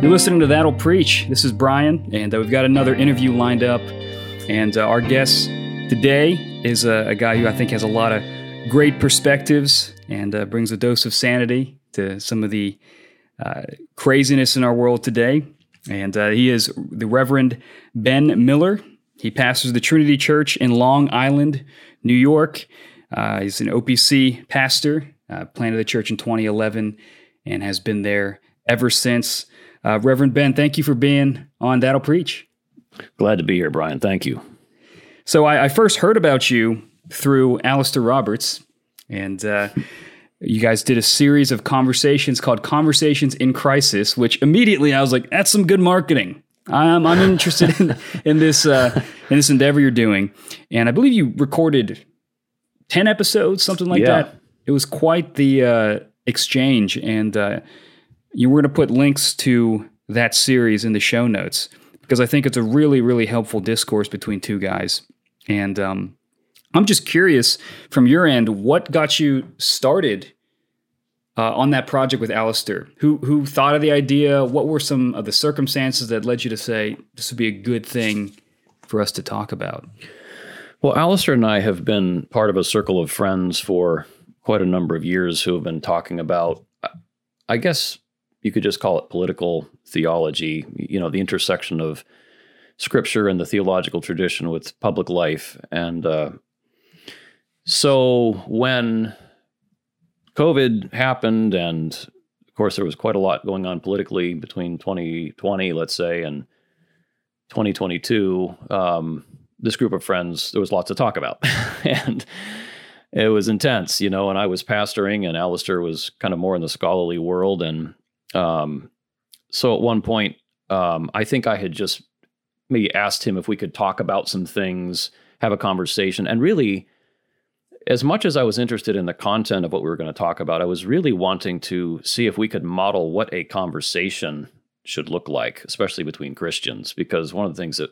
You're listening to That'll Preach. This is Brian, and uh, we've got another interview lined up. And uh, our guest today is a, a, guy who I think has a lot of great perspectives and uh, brings a dose of sanity to some of the uh, craziness in our world today. And uh, he is the Reverend Ben Miller. He pastors the Trinity Church in Long Island, New York. He's an OPC pastor, planted the church in 2011, and has been there ever since. Uh, Reverend Ben, thank you for being on That'll Preach. Glad to be here, Brian. Thank you. So I, I first heard about you through Alastair Roberts, and uh, you guys did a series of conversations called Conversations in Crisis, which immediately I was like, that's some good marketing. I'm, I'm interested in, in this uh, in this endeavor you're doing, and I believe you recorded ten episodes, something like yeah. that. It was quite the uh, exchange, and uh, you were to put links to that series in the show notes because I think it's a really, really helpful discourse between two guys. And um, I'm just curious from your end, what got you started uh, on that project with Alastair? Who who thought of the idea? What were some of the circumstances that led you to say this would be a good thing for us to talk about? Well, Alastair and I have been part of a circle of friends for quite a number of years who have been talking about, I guess, you could just call it political theology, you know, the intersection of scripture and the theological tradition with public life. And uh, so when COVID happened, and of course, there was quite a lot going on politically between 2020, let's say, and 2022. Um, this group of friends, there was lots to talk about. and it was intense, you know, and I was pastoring and Alastair was kind of more in the scholarly world. And um, so at one point, um, I think I had just maybe asked him if we could talk about some things, have a conversation, and really, as much as I was interested in the content of what we were going to talk about, I was really wanting to see if we could model what a conversation should look like, especially between Christians, because one of the things that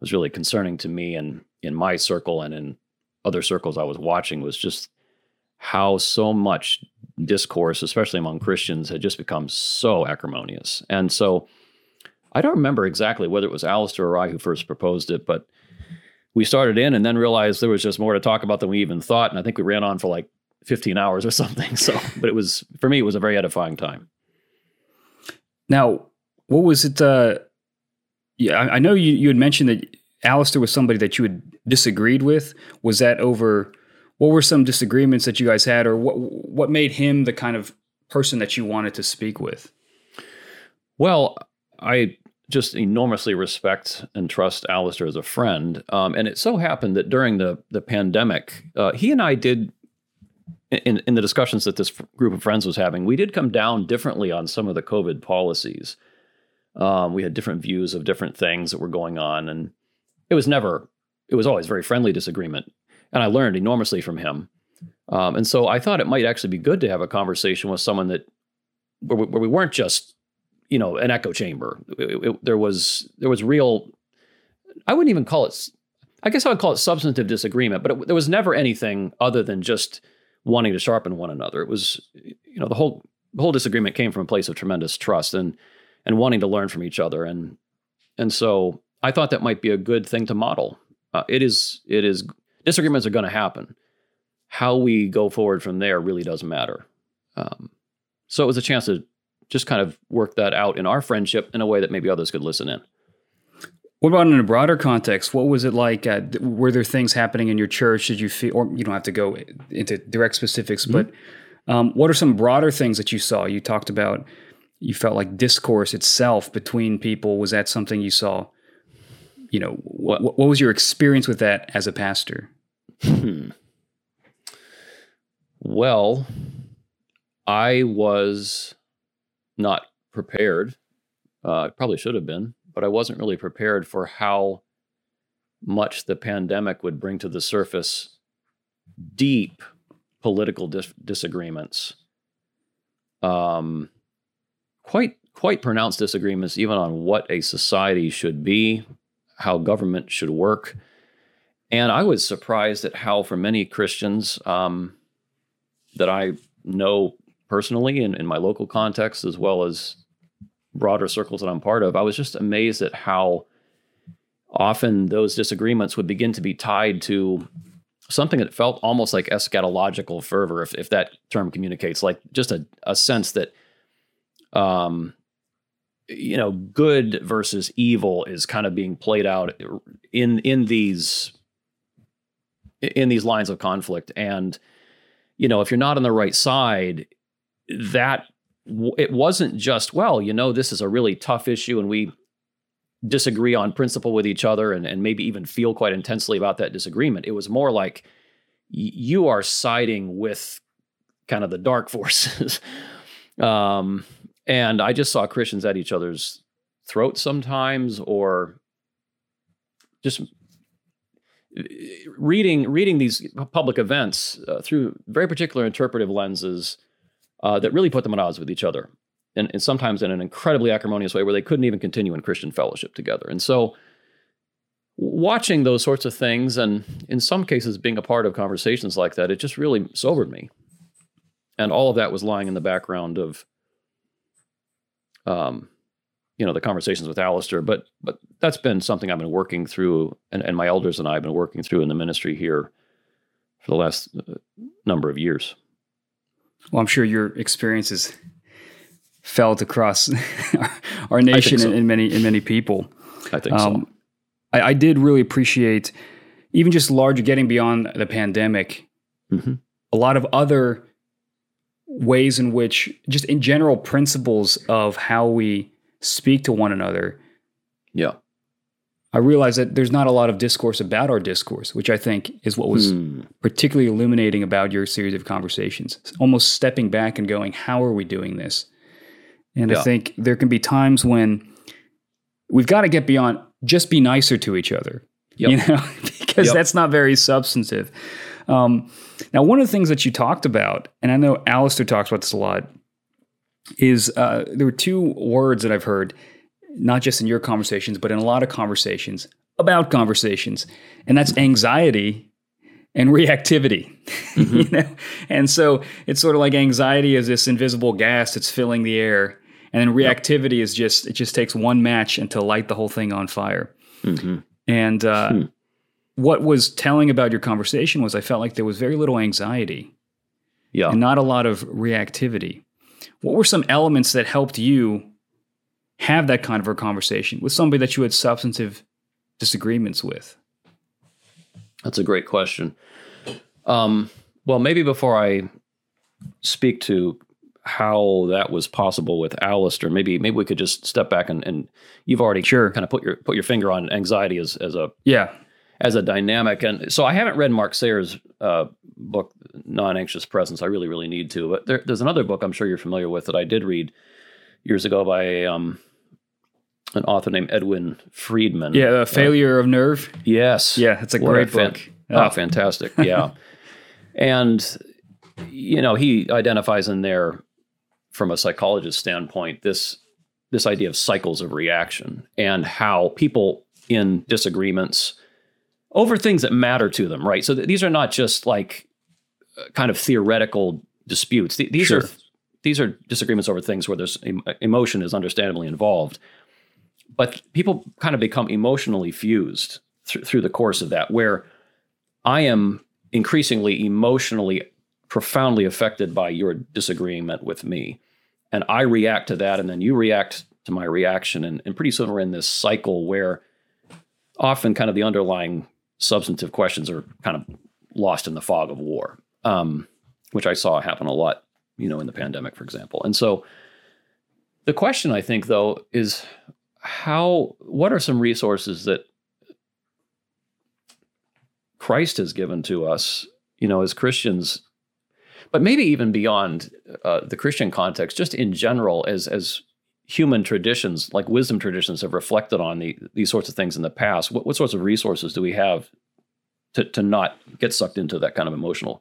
was really concerning to me and in my circle and in other circles I was watching was just how so much discourse, especially among Christians, had just become so acrimonious. And so I don't remember exactly whether it was Alastair or I who first proposed it, but we started in and then realized there was just more to talk about than we even thought. And I think we ran on for like 15 hours or something. So, but it was, for me, it was a very edifying time. Now, what was it? Uh, yeah, I, I know you, you had mentioned that Alastair was somebody that you had disagreed with. Was that over what were some disagreements that you guys had, or what what made him the kind of person that you wanted to speak with? Well, I just enormously respect and trust Alastair as a friend, um, and it so happened that during the the pandemic, uh, he and I did. In, in the discussions that this group of friends was having, we did come down differently on some of the COVID policies. Um, we had different views of different things that were going on, and it was never, it was always very friendly disagreement and I learned enormously from him. Um, and so I thought it might actually be good to have a conversation with someone that where we, where we weren't just you know an echo chamber. It, it, there was there was real. I wouldn't even call it. I guess I would call it substantive disagreement, but it, there was never anything other than just wanting to sharpen one another. It was you know the whole the whole disagreement came from a place of tremendous trust and and wanting to learn from each other and and so I thought that might be a good thing to model. Uh, it is it is disagreements are going to happen. How we go forward from there really doesn't matter. Um, so it was a chance to just kind of work that out in our friendship in a way that maybe others could listen in. What about in a broader context? What was it like? Uh, were there things happening in your church? Did you feel, or you don't have to go into direct specifics, mm-hmm. but um, what are some broader things that you saw? You talked about you felt like discourse itself between people. Was that something you saw? You know, what, what was your experience with that as a pastor? Hmm. Well, I was not prepared. Uh, probably should have been, but I wasn't really prepared for how much the pandemic would bring to the surface deep political dis- disagreements. Um, quite quite pronounced disagreements even on what a society should be, how government should work. And I was surprised at how, for many Christians um, that I know personally in, in my local context, as well as broader circles that I'm part of, I was just amazed at how often those disagreements would begin to be tied to something that felt almost like eschatological fervor, if, if that term communicates, like just a, a sense that, um, you know, good versus evil is kind of being played out in in these in these lines of conflict, and you know, if you're not on the right side, that it wasn't just well, you know, this is a really tough issue, and we disagree on principle with each other and, and maybe even feel quite intensely about that disagreement. It was more like you are siding with kind of the dark forces. um, and I just saw Christians at each other's throats sometimes, or just reading reading these public events uh, through very particular interpretive lenses uh, that really put them at odds with each other and, and sometimes in an incredibly acrimonious way where they couldn't even continue in Christian fellowship together. And so, watching those sorts of things, and in some cases being a part of conversations like that, it just really sobered me. And all of that was lying in the background of, um, you know, the conversations with Alastair. But but that's been something I've been working through, and, and my elders and I have been working through in the ministry here for the last uh, number of years. Well, I'm sure your experiences felt across our nation so. and, many and many people. I think um, so. I, I, did really appreciate even just larger getting beyond the pandemic. Mm-hmm. A lot of other ways in which, just in general, principles of how we speak to one another. Yeah. I realized that there's not a lot of discourse about our discourse, which I think is what was hmm. particularly illuminating about your series of conversations. Almost stepping back and going, how are we doing this? And yeah. I think there can be times when we've got to get beyond just be nicer to each other, yep. you know, because yep. that's not very substantive. Um, now, one of the things that you talked about, and I know Alastair talks about this a lot, is uh, there were two words that I've heard, not just in your conversations, but in a lot of conversations about conversations, and that's anxiety and reactivity mm-hmm. you know and so it's sort of like anxiety is this invisible gas that's filling the air and then reactivity yep. is just it just takes one match and to light the whole thing on fire. Mm-hmm. And uh, hmm. what was telling about your conversation was I felt like there was very little anxiety, yeah, and not a lot of reactivity. What were some elements that helped you have that kind of a conversation with somebody that you had substantive disagreements with? That's a great question. Um, well, maybe before I speak to how that was possible with Alastair. Maybe maybe we could just step back and, and you've already sure. kind of put your put your finger on anxiety as as a yeah as a dynamic. And so I haven't read Mark Sayers' uh, book Non Anxious Presence. I really really need to. But there, there's another book I'm sure you're familiar with that I did read years ago by um, an author named Edwin Friedman. Yeah, the Failure uh, of Nerve. Yes. Yeah, it's a what great a fan- book. Oh, fantastic. Yeah. and you know, he identifies in there from a psychologist standpoint this this idea of cycles of reaction and how people in disagreements over things that matter to them, right? So th- these are not just like uh, kind of theoretical disputes. Th- these sure. are these are disagreements over things where there's em- emotion is understandably involved. But people kind of become emotionally fused th- through the course of that, where I am increasingly emotionally profoundly affected by your disagreement with me. And I react to that, and then you react to my reaction. And, and pretty soon we're in this cycle where often kind of the underlying substantive questions are kind of lost in the fog of war, um, which I saw happen a lot, you know, in the pandemic, for example. And so the question I think, though, is how, what are some resources that Christ has given to us, you know, as Christians but maybe even beyond uh, the Christian context, just in general, as as human traditions, like wisdom traditions, have reflected on the, these sorts of things in the past. What, what sorts of resources do we have to to not get sucked into that kind of emotional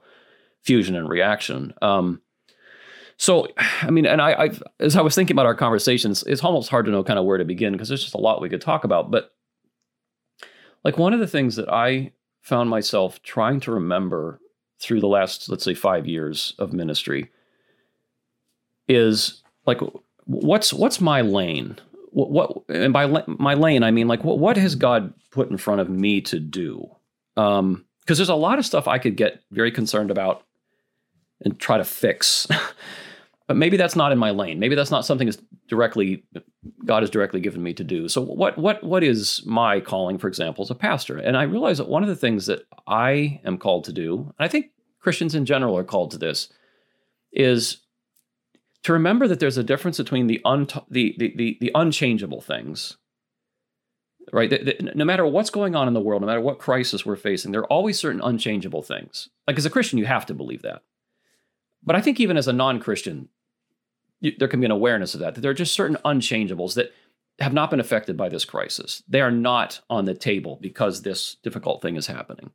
fusion and reaction? Um, so, I mean, and I, I, as I was thinking about our conversations, it's almost hard to know kind of where to begin because there's just a lot we could talk about. But like one of the things that I found myself trying to remember through the last, let's say, five years of ministry is like what's what's my lane? What, what and by my lane I mean like what what has God put in front of me to do? Um, because there's a lot of stuff I could get very concerned about and try to fix. but maybe that's not in my lane. Maybe that's not something that's directly God has directly given me to do. So what what what is my calling, for example, as a pastor? And I realize that one of the things that I am called to do, and I think Christians in general are called to this, is to remember that there's a difference between the, un- the, the, the, the unchangeable things right? No matter what's going on in the world, no matter what crisis we're facing, there are always certain unchangeable things. Like as a Christian, you have to believe that. But I think even as a non-Christian, you, there can be an awareness of that. That there are just certain unchangeables that have not been affected by this crisis. They are not on the table because this difficult thing is happening.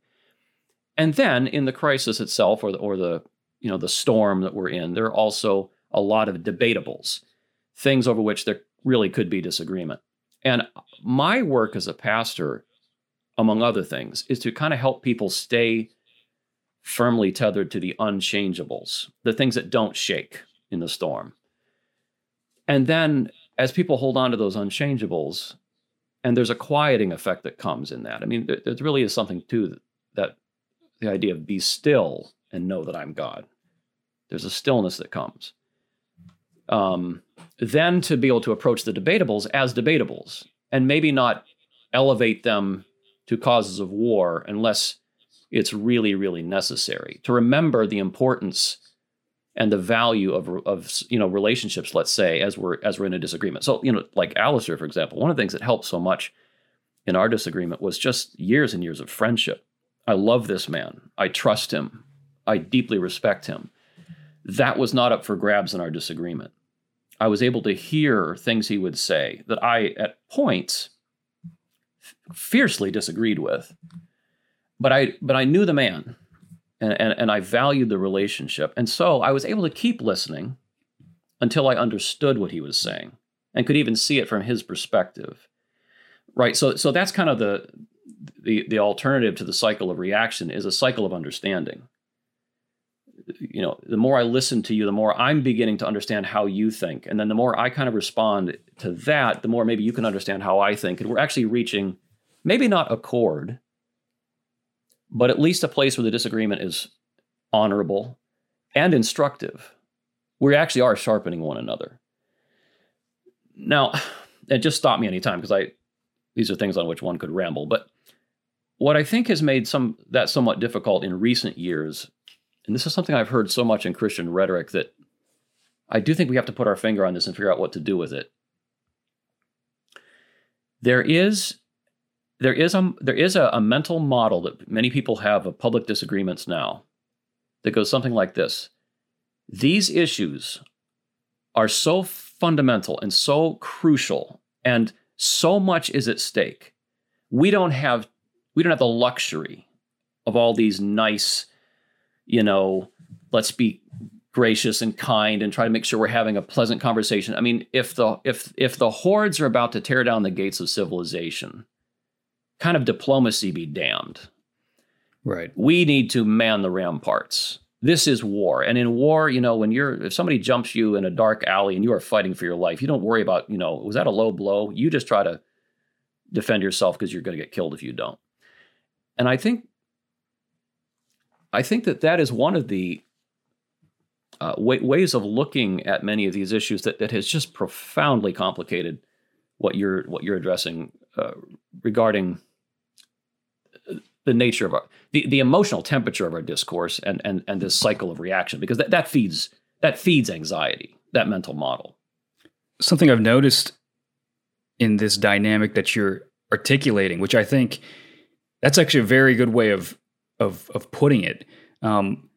And then in the crisis itself, or the, or the you know the storm that we're in, there are also a lot of debatables, things over which there really could be disagreement. And my work as a pastor, among other things, is to kind of help people stay firmly tethered to the unchangeables, the things that don't shake in the storm. And then as people hold on to those unchangeables, and there's a quieting effect that comes in that. I mean, there, there really is something to that, that the idea of be still and know that I'm God. There's a stillness that comes um, then to be able to approach the debatables as debatables and maybe not elevate them to causes of war unless it's really, really necessary. To remember the importance and the value of, of you know relationships, let's say, as we're as we're in a disagreement. So, you know, like Alastair, for example, one of the things that helped so much in our disagreement was just years and years of friendship. I love this man. I trust him. I deeply respect him. That was not up for grabs in our disagreement. I was able to hear things he would say that I, at points, fiercely disagreed with. But I, but I knew the man, and, and, and I valued the relationship, and so I was able to keep listening until I understood what he was saying and could even see it from his perspective. Right. So, so that's kind of the the the alternative to the cycle of reaction is a cycle of understanding you know, the more I listen to you, the more I'm beginning to understand how you think. And then the more I kind of respond to that, the more maybe you can understand how I think. And we're actually reaching maybe not accord, but at least a place where the disagreement is honorable and instructive. We actually are sharpening one another. Now, and just stop me anytime because I these are things on which one could ramble, but what I think has made some that somewhat difficult in recent years and this is something I've heard so much in Christian rhetoric that I do think we have to put our finger on this and figure out what to do with it. There is there is a there is a, a mental model that many people have of public disagreements now that goes something like this. These issues are so fundamental and so crucial and so much is at stake. We don't have we don't have the luxury of all these nice you know, let's be gracious and kind and try to make sure we're having a pleasant conversation. I mean, if the if if the hordes are about to tear down the gates of civilization, kind of diplomacy be damned. Right. We need to man the ramparts. This is war. And in war, you know, when you're if somebody jumps you in a dark alley and you are fighting for your life, you don't worry about, you know, was that a low blow? You just try to defend yourself because you're going to get killed if you don't. And I think I think that that is one of the uh, way, ways of looking at many of these issues that, that has just profoundly complicated what you're what you're addressing uh, regarding the nature of our the, the emotional temperature of our discourse and and and this cycle of reaction because that, that feeds that feeds anxiety that mental model something i've noticed in this dynamic that you're articulating which i think that's actually a very good way of of of putting it. Um,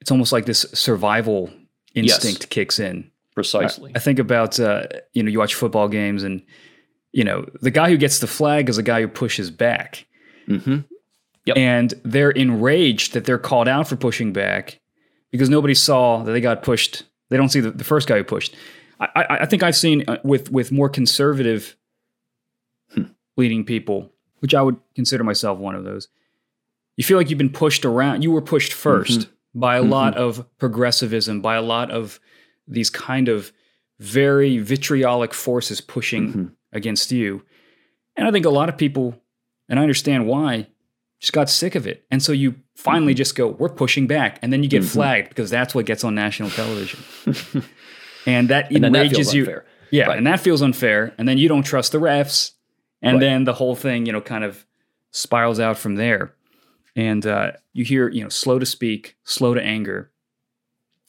it's almost like this survival instinct yes. kicks in. Precisely. I, I think about uh, you know you watch football games and you know the guy who gets the flag is the guy who pushes back. Mm-hmm. Yep. And they're enraged that they're called out for pushing back because nobody saw that they got pushed. They don't see the, the first guy who pushed. I, I, I think I've seen uh, with with more conservative hmm. leading people, which I would consider myself one of those you feel like you've been pushed around. You were pushed 1st mm-hmm. by a mm-hmm. lot of progressivism, by a lot of these kind of very vitriolic forces pushing Mm-hmm. against you. And I think a lot of people, and I understand why, just got sick of it. And so you finally Mm-hmm. just go, we're pushing back. And then you get flagged because that's what gets on national television. and that And that enrages feels you. unfair. Yeah, Right. and that feels unfair. And then you don't trust the refs. And Right. then the whole thing, you know, kind of spirals out from there. And uh, you hear, you know, slow to speak, slow to anger.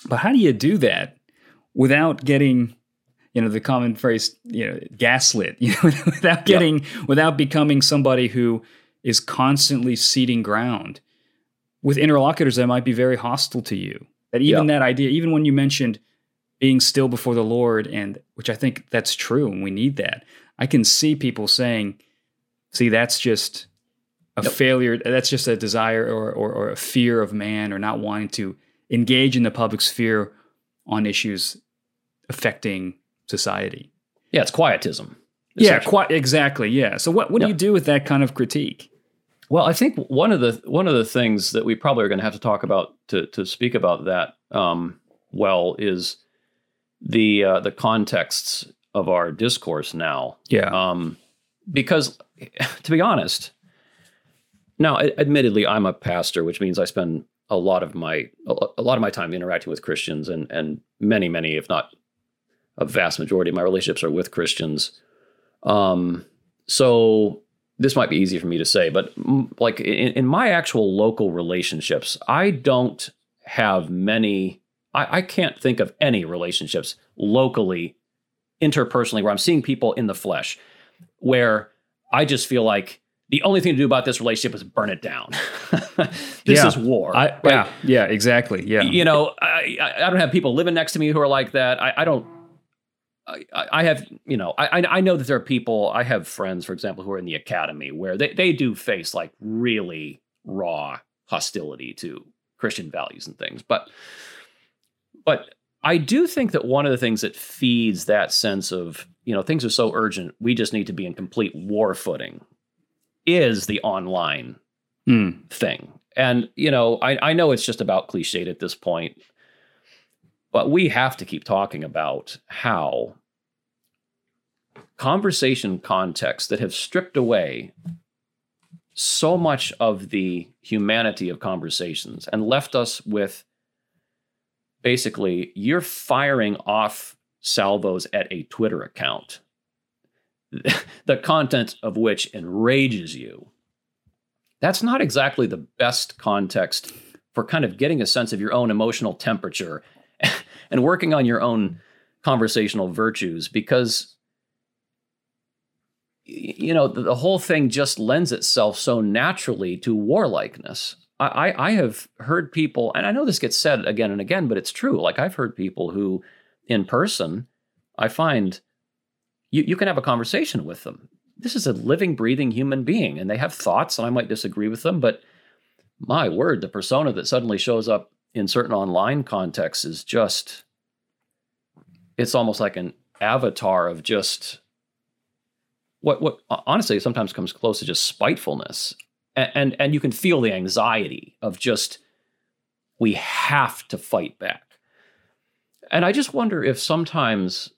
But how do you do that without getting, you know, the common phrase, you know, gaslit, you know, without getting, without becoming somebody who is constantly ceding ground with interlocutors that might be very hostile to you? That even that idea, even when you mentioned being still before the Lord, and which I think that's true, and we need that. I can see people saying, "See, that's just a failure. That's just a desire or, or or a fear of man, or not wanting to engage in the public sphere on issues affecting society." Yeah, it's quietism. Yeah, quite exactly. Yeah. So what what do you do with that kind of critique? Well, I think one of the one of the things that we probably are going to have to talk about to to speak about that um, well is the uh, the contexts of our discourse now. Yeah. Um, because to be honest, now admittedly, I'm a pastor, which means I spend a lot of my a lot of my time interacting with Christians, and and many many, if not a vast majority of my relationships are with Christians. Um, so this might be easy for me to say, but mm, like in, in my actual local relationships, I don't have many. I, I can't think of any relationships locally, interpersonally, where I'm seeing people in the flesh, where I just feel like the only thing to do about this relationship is burn it down. this Yeah. is war. I, right? Yeah. Yeah. Exactly. Yeah. you know, I, I I don't have people living next to me who are like that. I, I don't. I, I have, you know, I I- know that there are people. I have friends, for example, who are in the academy where they they do face like really raw hostility to Christian values and things. But but I do think that one of the things that feeds that sense of you know things are so urgent, we just need to be in complete war footing, is the online Hmm. thing. And, you know, I, I know it's just about cliched at this point, but we have to keep talking about how conversation contexts that have stripped away so much of the humanity of conversations and left us with basically you're firing off salvos at a Twitter account, the content of which enrages you. That's not exactly the best context for kind of getting a sense of your own emotional temperature and working on your own conversational virtues because you know the, the whole thing just lends itself so naturally to warlikeness. I, I have heard people and i know this gets said again and again but it's true. Like i've heard people who in person i find you, you can have a conversation with them. This is a living, breathing human being, and they have thoughts, and I might disagree with them, but my word, the persona that suddenly shows up in certain online contexts is just, it's almost like an avatar of just what, what honestly sometimes comes close to just spitefulness. And, and, and you can feel the anxiety of just, we have to fight back. And I just wonder if sometimes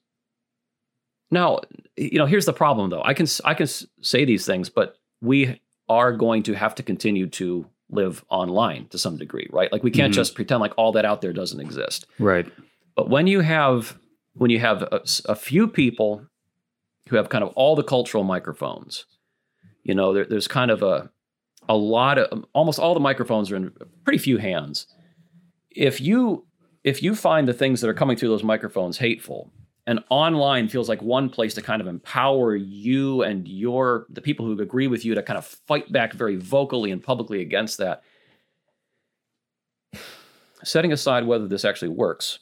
now, you know, here's the problem though. I can I can say these things, but we are going to have to continue to live online to some degree, right? Like we can't Mhm. just pretend like all that out there doesn't exist. Right. But when you have when you have a few people who have kind of all the cultural microphones, you know, there, there's kind of a a lot of almost all the microphones are in pretty few hands. If you if you find the things that are coming through those microphones hateful, and online feels like one place to kind of empower you and your the people who agree with you to kind of fight back very vocally and publicly against that. Setting aside whether this actually works,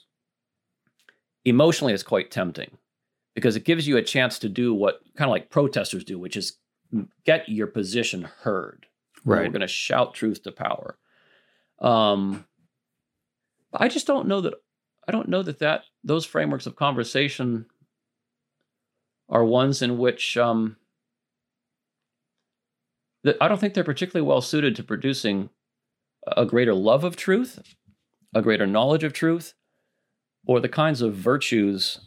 emotionally it's quite tempting because it gives you a chance to do what kind of like protesters do, which is get your position heard. Right. We're going to shout truth to power. Um, I just don't know that. I don't know that that those frameworks of conversation are ones in which um, that I don't think they're particularly well suited to producing a greater love of truth, a greater knowledge of truth, or the kinds of virtues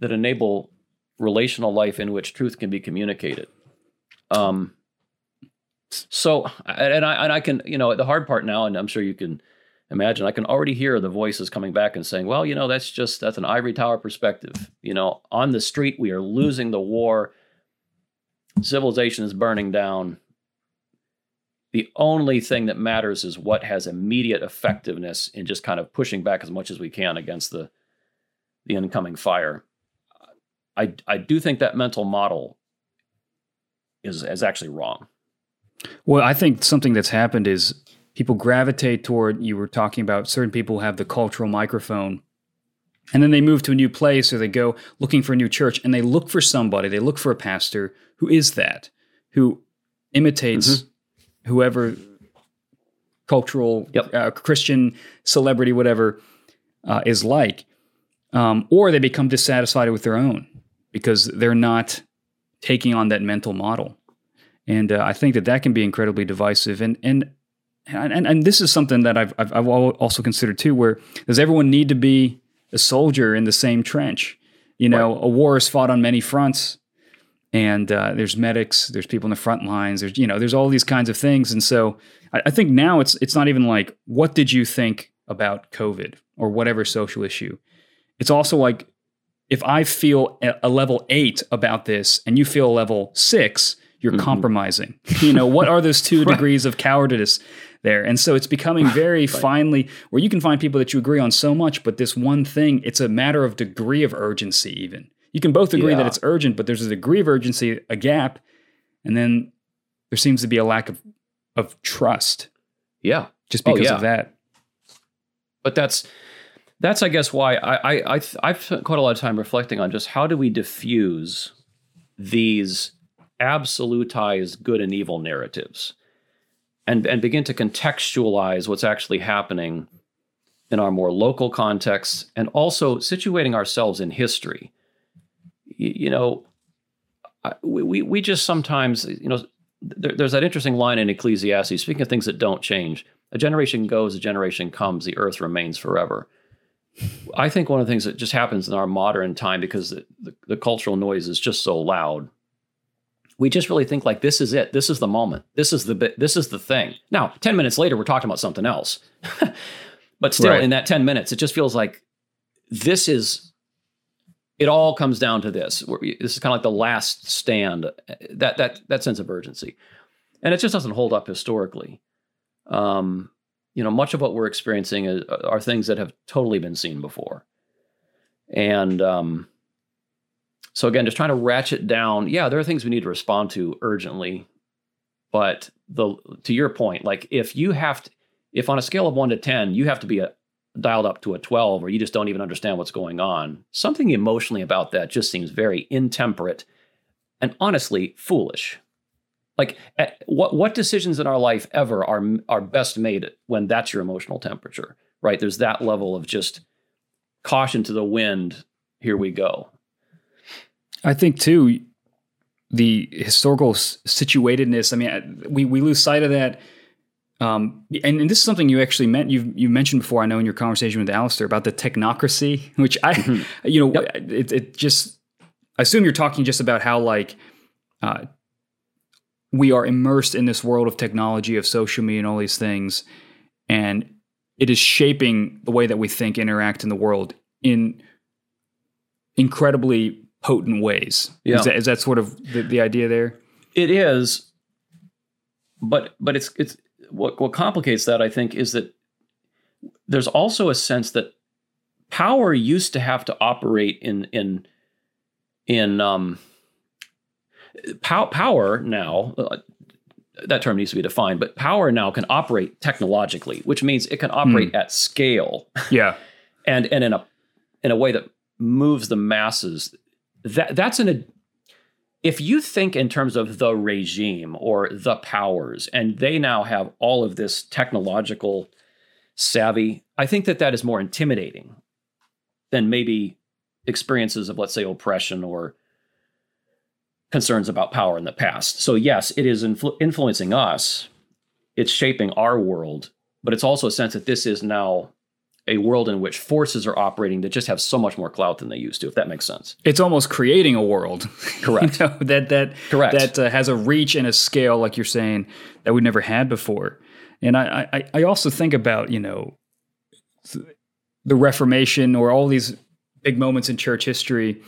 that enable relational life in which truth can be communicated. Um, so, and I, and I can, you know, the hard part now, and I'm sure you can imagine, I can already hear the voices coming back and saying, well, you know, that's just, that's an ivory tower perspective. You know, on the street, we are losing the war. Civilization is burning down. The only thing that matters is what has immediate effectiveness in just kind of pushing back as much as we can against the, the incoming fire. I, I do think that mental model is, is actually wrong. Well, I think something that's happened is people gravitate toward, you were talking about certain people have the cultural microphone. And then they move to a new place or they go looking for a new church and they look for somebody, they look for a pastor who is that, who imitates mm-hmm. whoever cultural, yep. uh, Christian celebrity, whatever, uh, is like. Um, or they become dissatisfied with their own because they're not taking on that mental model. And uh, I think that that can be incredibly divisive. And, and, and, and this is something that I've, I've, I've also considered too, where does everyone need to be a soldier in the same trench? You know, right. a war is fought on many fronts and uh, there's medics, there's people in the front lines, there's, you know, there's all these kinds of things. And so I, I think now it's, it's not even like, what did you think about COVID or whatever social issue? It's also like, if I feel a level eight about this and you feel a level six, you're mm-hmm. compromising. You know, what are those two right. degrees of cowardice there? And so it's becoming very right. finely where you can find people that you agree on so much, but this one thing, it's a matter of degree of urgency, even. You can both agree yeah. that it's urgent, but there's a degree of urgency, a gap, and then there seems to be a lack of of trust. Yeah. Just oh, because oh, yeah. of that. But that's that's I guess why I I, I I've spent quite a lot of time reflecting on just how do we diffuse these absolutized good and evil narratives and, and begin to contextualize what's actually happening in our more local contexts and also situating ourselves in history. You, you know, we, we just sometimes, you know, there, there's that interesting line in Ecclesiastes, speaking of things that don't change a generation goes, a generation comes, the earth remains forever. I think one of the things that just happens in our modern time because the, the, the cultural noise is just so loud we just really think like this is it. This is the moment. This is the bit this is the thing. Now 10 minutes later we're talking about something else. But still right. in that 10 minutes it just feels like this is it all comes down to this. This is kind of like the last stand that that that sense of urgency. And it just doesn't hold up historically. Um, you know much of what we're experiencing is, are things that have totally been seen before. And um, so again, just trying to ratchet down. Yeah, there are things we need to respond to urgently, but the to your point, like if you have to, if on a scale of one to ten, you have to be a, dialed up to a twelve, or you just don't even understand what's going on, something emotionally about that just seems very intemperate and honestly foolish. Like at, what what decisions in our life ever are are best made when that's your emotional temperature, right? There's that level of just caution to the wind. Here we go. I think too, the historical situatedness. I mean, we we lose sight of that. Um, and, and, this is something you actually meant you you mentioned before. I know in your conversation with Alastair about the technocracy, which I, mm-hmm. you know, yep. it, it just. I assume you're talking just about how like. Uh, we are immersed in this world of technology, of social media, and all these things, and it is shaping the way that we think, interact in the world in incredibly potent ways. Yeah. Is that, is that sort of the, the idea there? It is, but but it's it's what what complicates that I think is that there's also a sense that power used to have to operate in in in um pow, power now uh, that term needs to be defined but power now can operate technologically which means it can operate mm. at scale yeah and and in a in a way that moves the masses that that's an if you think in terms of the regime or the powers and they now have all of this technological savvy i think that that is more intimidating than maybe experiences of let's say oppression or concerns about power in the past. So yes it is influ- influencing us. It's shaping our world but it's also a sense that this is now a world in which forces are operating that just have so much more clout than they used to, if that makes sense. It's almost creating a world, correct? you know, that that correct that uh, has a reach and a scale, like you're saying, that we never had before. And I, I, I also think about you know the Reformation or all these big moments in church history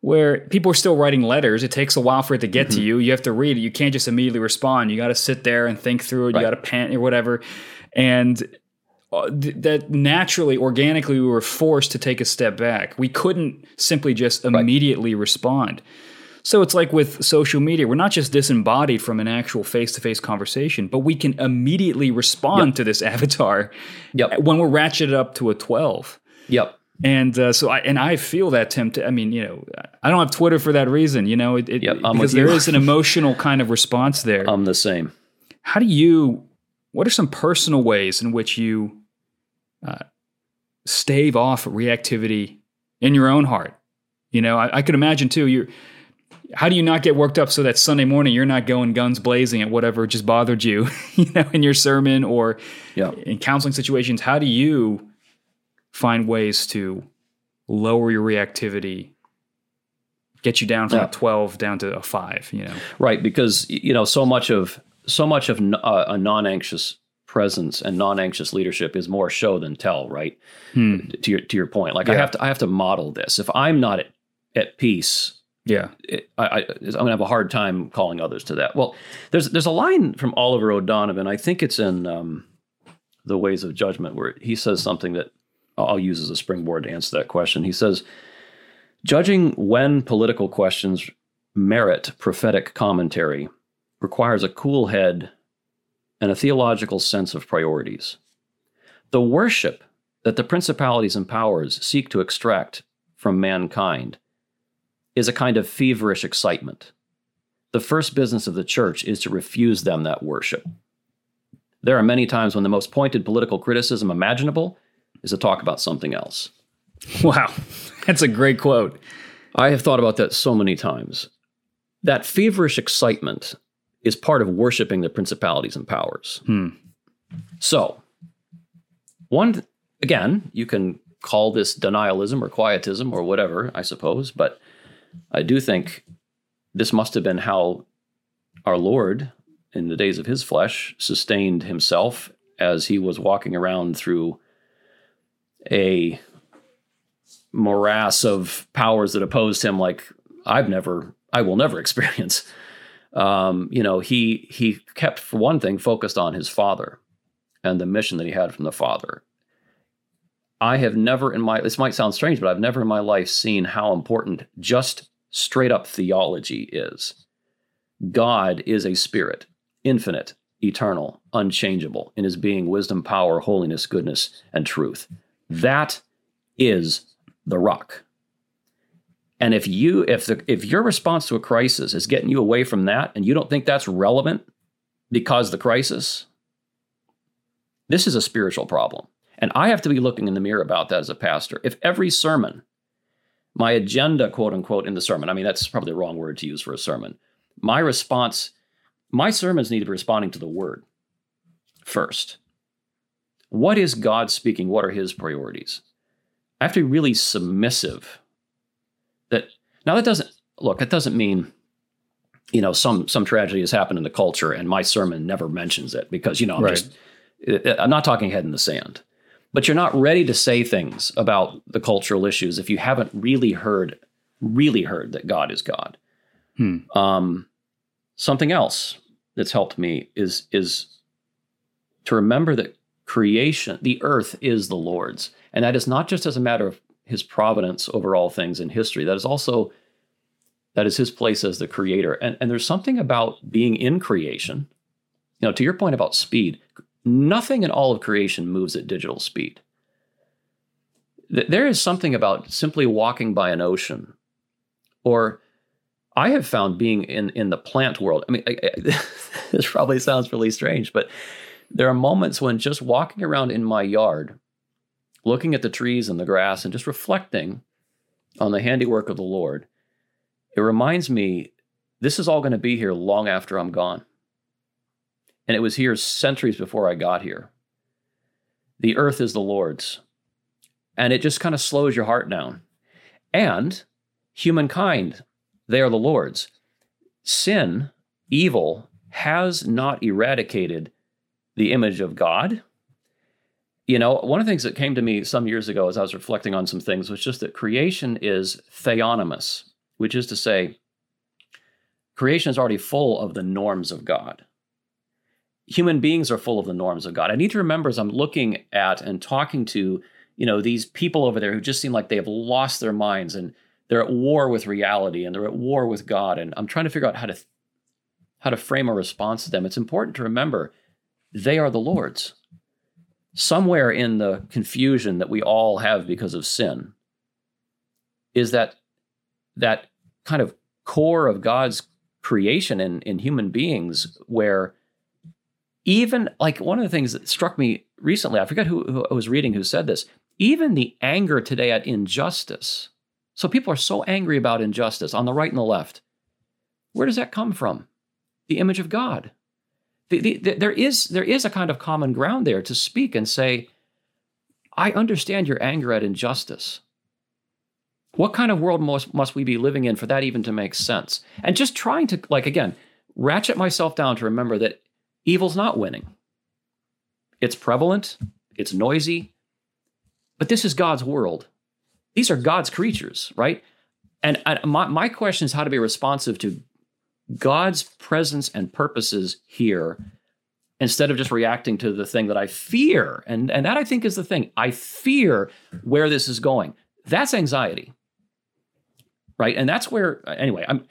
where people are still writing letters. It takes a while for it to get mm-hmm. to you. You have to read it. You can't just immediately respond. You got to sit there and think through it. Right. You got to pen or whatever. And uh, that naturally, organically, we were forced to take a step back. We couldn't simply just immediately right. respond. So it's like with social media, we're not just disembodied from an actual face to face conversation, but we can immediately respond yep. to this avatar yep. when we're ratcheted up to a 12. Yep. And uh, so I and I feel that tempt. I mean, you know, I don't have Twitter for that reason. You know, it, it yep, because there is an emotional kind of response there. I'm the same. How do you? What are some personal ways in which you uh, stave off reactivity in your own heart. You know, I, I could imagine too. You're how do you not get worked up so that Sunday morning you're not going guns blazing at whatever just bothered you, you know, in your sermon or yeah. in counseling situations? How do you find ways to lower your reactivity, get you down from yeah. a twelve down to a five? You know, right? Because you know so much of so much of uh, a non-anxious presence and non-anxious leadership is more show than tell, right? Hmm. To your to your point, like yeah. I have to I have to model this. If I'm not at, at peace, yeah, it, I, am gonna have a hard time calling others to that. Well, there's there's a line from Oliver O'Donovan. I think it's in um, the Ways of Judgment where he says something that I'll use as a springboard to answer that question. He says, judging when political questions merit prophetic commentary requires a cool head and a theological sense of priorities. The worship that the principalities and powers seek to extract from mankind is a kind of feverish excitement. The first business of the church is to refuse them that worship. There are many times when the most pointed political criticism imaginable is to talk about something else. Wow, that's a great quote. I have thought about that so many times. That feverish excitement is part of worshiping the principalities and powers. Hmm. So, one, again, you can call this denialism or quietism or whatever, I suppose, but I do think this must have been how our Lord, in the days of his flesh, sustained himself as he was walking around through a morass of powers that opposed him like I've never, I will never experience um, you know, he he kept for one thing focused on his father and the mission that he had from the father. I have never in my this might sound strange, but I've never in my life seen how important just straight up theology is. God is a spirit, infinite, eternal, unchangeable in his being, wisdom, power, holiness, goodness, and truth. That is the rock. And if you if the if your response to a crisis is getting you away from that and you don't think that's relevant because the crisis, this is a spiritual problem. And I have to be looking in the mirror about that as a pastor. If every sermon, my agenda, quote unquote, in the sermon, I mean, that's probably the wrong word to use for a sermon. My response, my sermons need to be responding to the word first. What is God speaking? What are his priorities? I have to be really submissive that now that doesn't look that doesn't mean you know some some tragedy has happened in the culture and my sermon never mentions it because you know I'm right. just I'm not talking head in the sand. But you're not ready to say things about the cultural issues if you haven't really heard really heard that God is God. Hmm. Um, something else that's helped me is is to remember that creation, the earth is the Lord's, and that is not just as a matter of his providence over all things in history. That is also that is his place as the creator. And, and there's something about being in creation. You know, to your point about speed, nothing in all of creation moves at digital speed. There is something about simply walking by an ocean, or I have found being in in the plant world. I mean, I, I, this probably sounds really strange, but there are moments when just walking around in my yard looking at the trees and the grass and just reflecting on the handiwork of the Lord, it reminds me this is all going to be here long after I'm gone. And it was here centuries before I got here. The earth is the Lord's and it just kind of slows your heart down. And humankind, they are the Lord's. Sin, evil, has not eradicated the image of God. You know, one of the things that came to me some years ago as I was reflecting on some things was just that creation is theonomous, which is to say, creation is already full of the norms of God. Human beings are full of the norms of God. I need to remember as I'm looking at and talking to, you know, these people over there who just seem like they have lost their minds and they're at war with reality and they're at war with God. And I'm trying to figure out how to how to frame a response to them. It's important to remember they are the Lord's. Somewhere in the confusion that we all have because of sin is that that kind of core of God's creation in, in human beings where even like one of the things that struck me recently, I forget who, who I was reading who said this, even the anger today at injustice. So people are so angry about injustice on the right and the left. Where does that come from? The image of God. The, the, the, there, is, there is a kind of common ground there to speak and say, I understand your anger at injustice. What kind of world must, must we be living in for that even to make sense? And just trying to, like, again, ratchet myself down to remember that evil's not winning. It's prevalent, it's noisy, but this is God's world. These are God's creatures, right? And, and my, my question is how to be responsive to God's presence and purposes here instead of just reacting to the thing that I fear. And, and that I think is the thing. I fear where this is going. That's anxiety. Right. And that's where, anyway, I'm,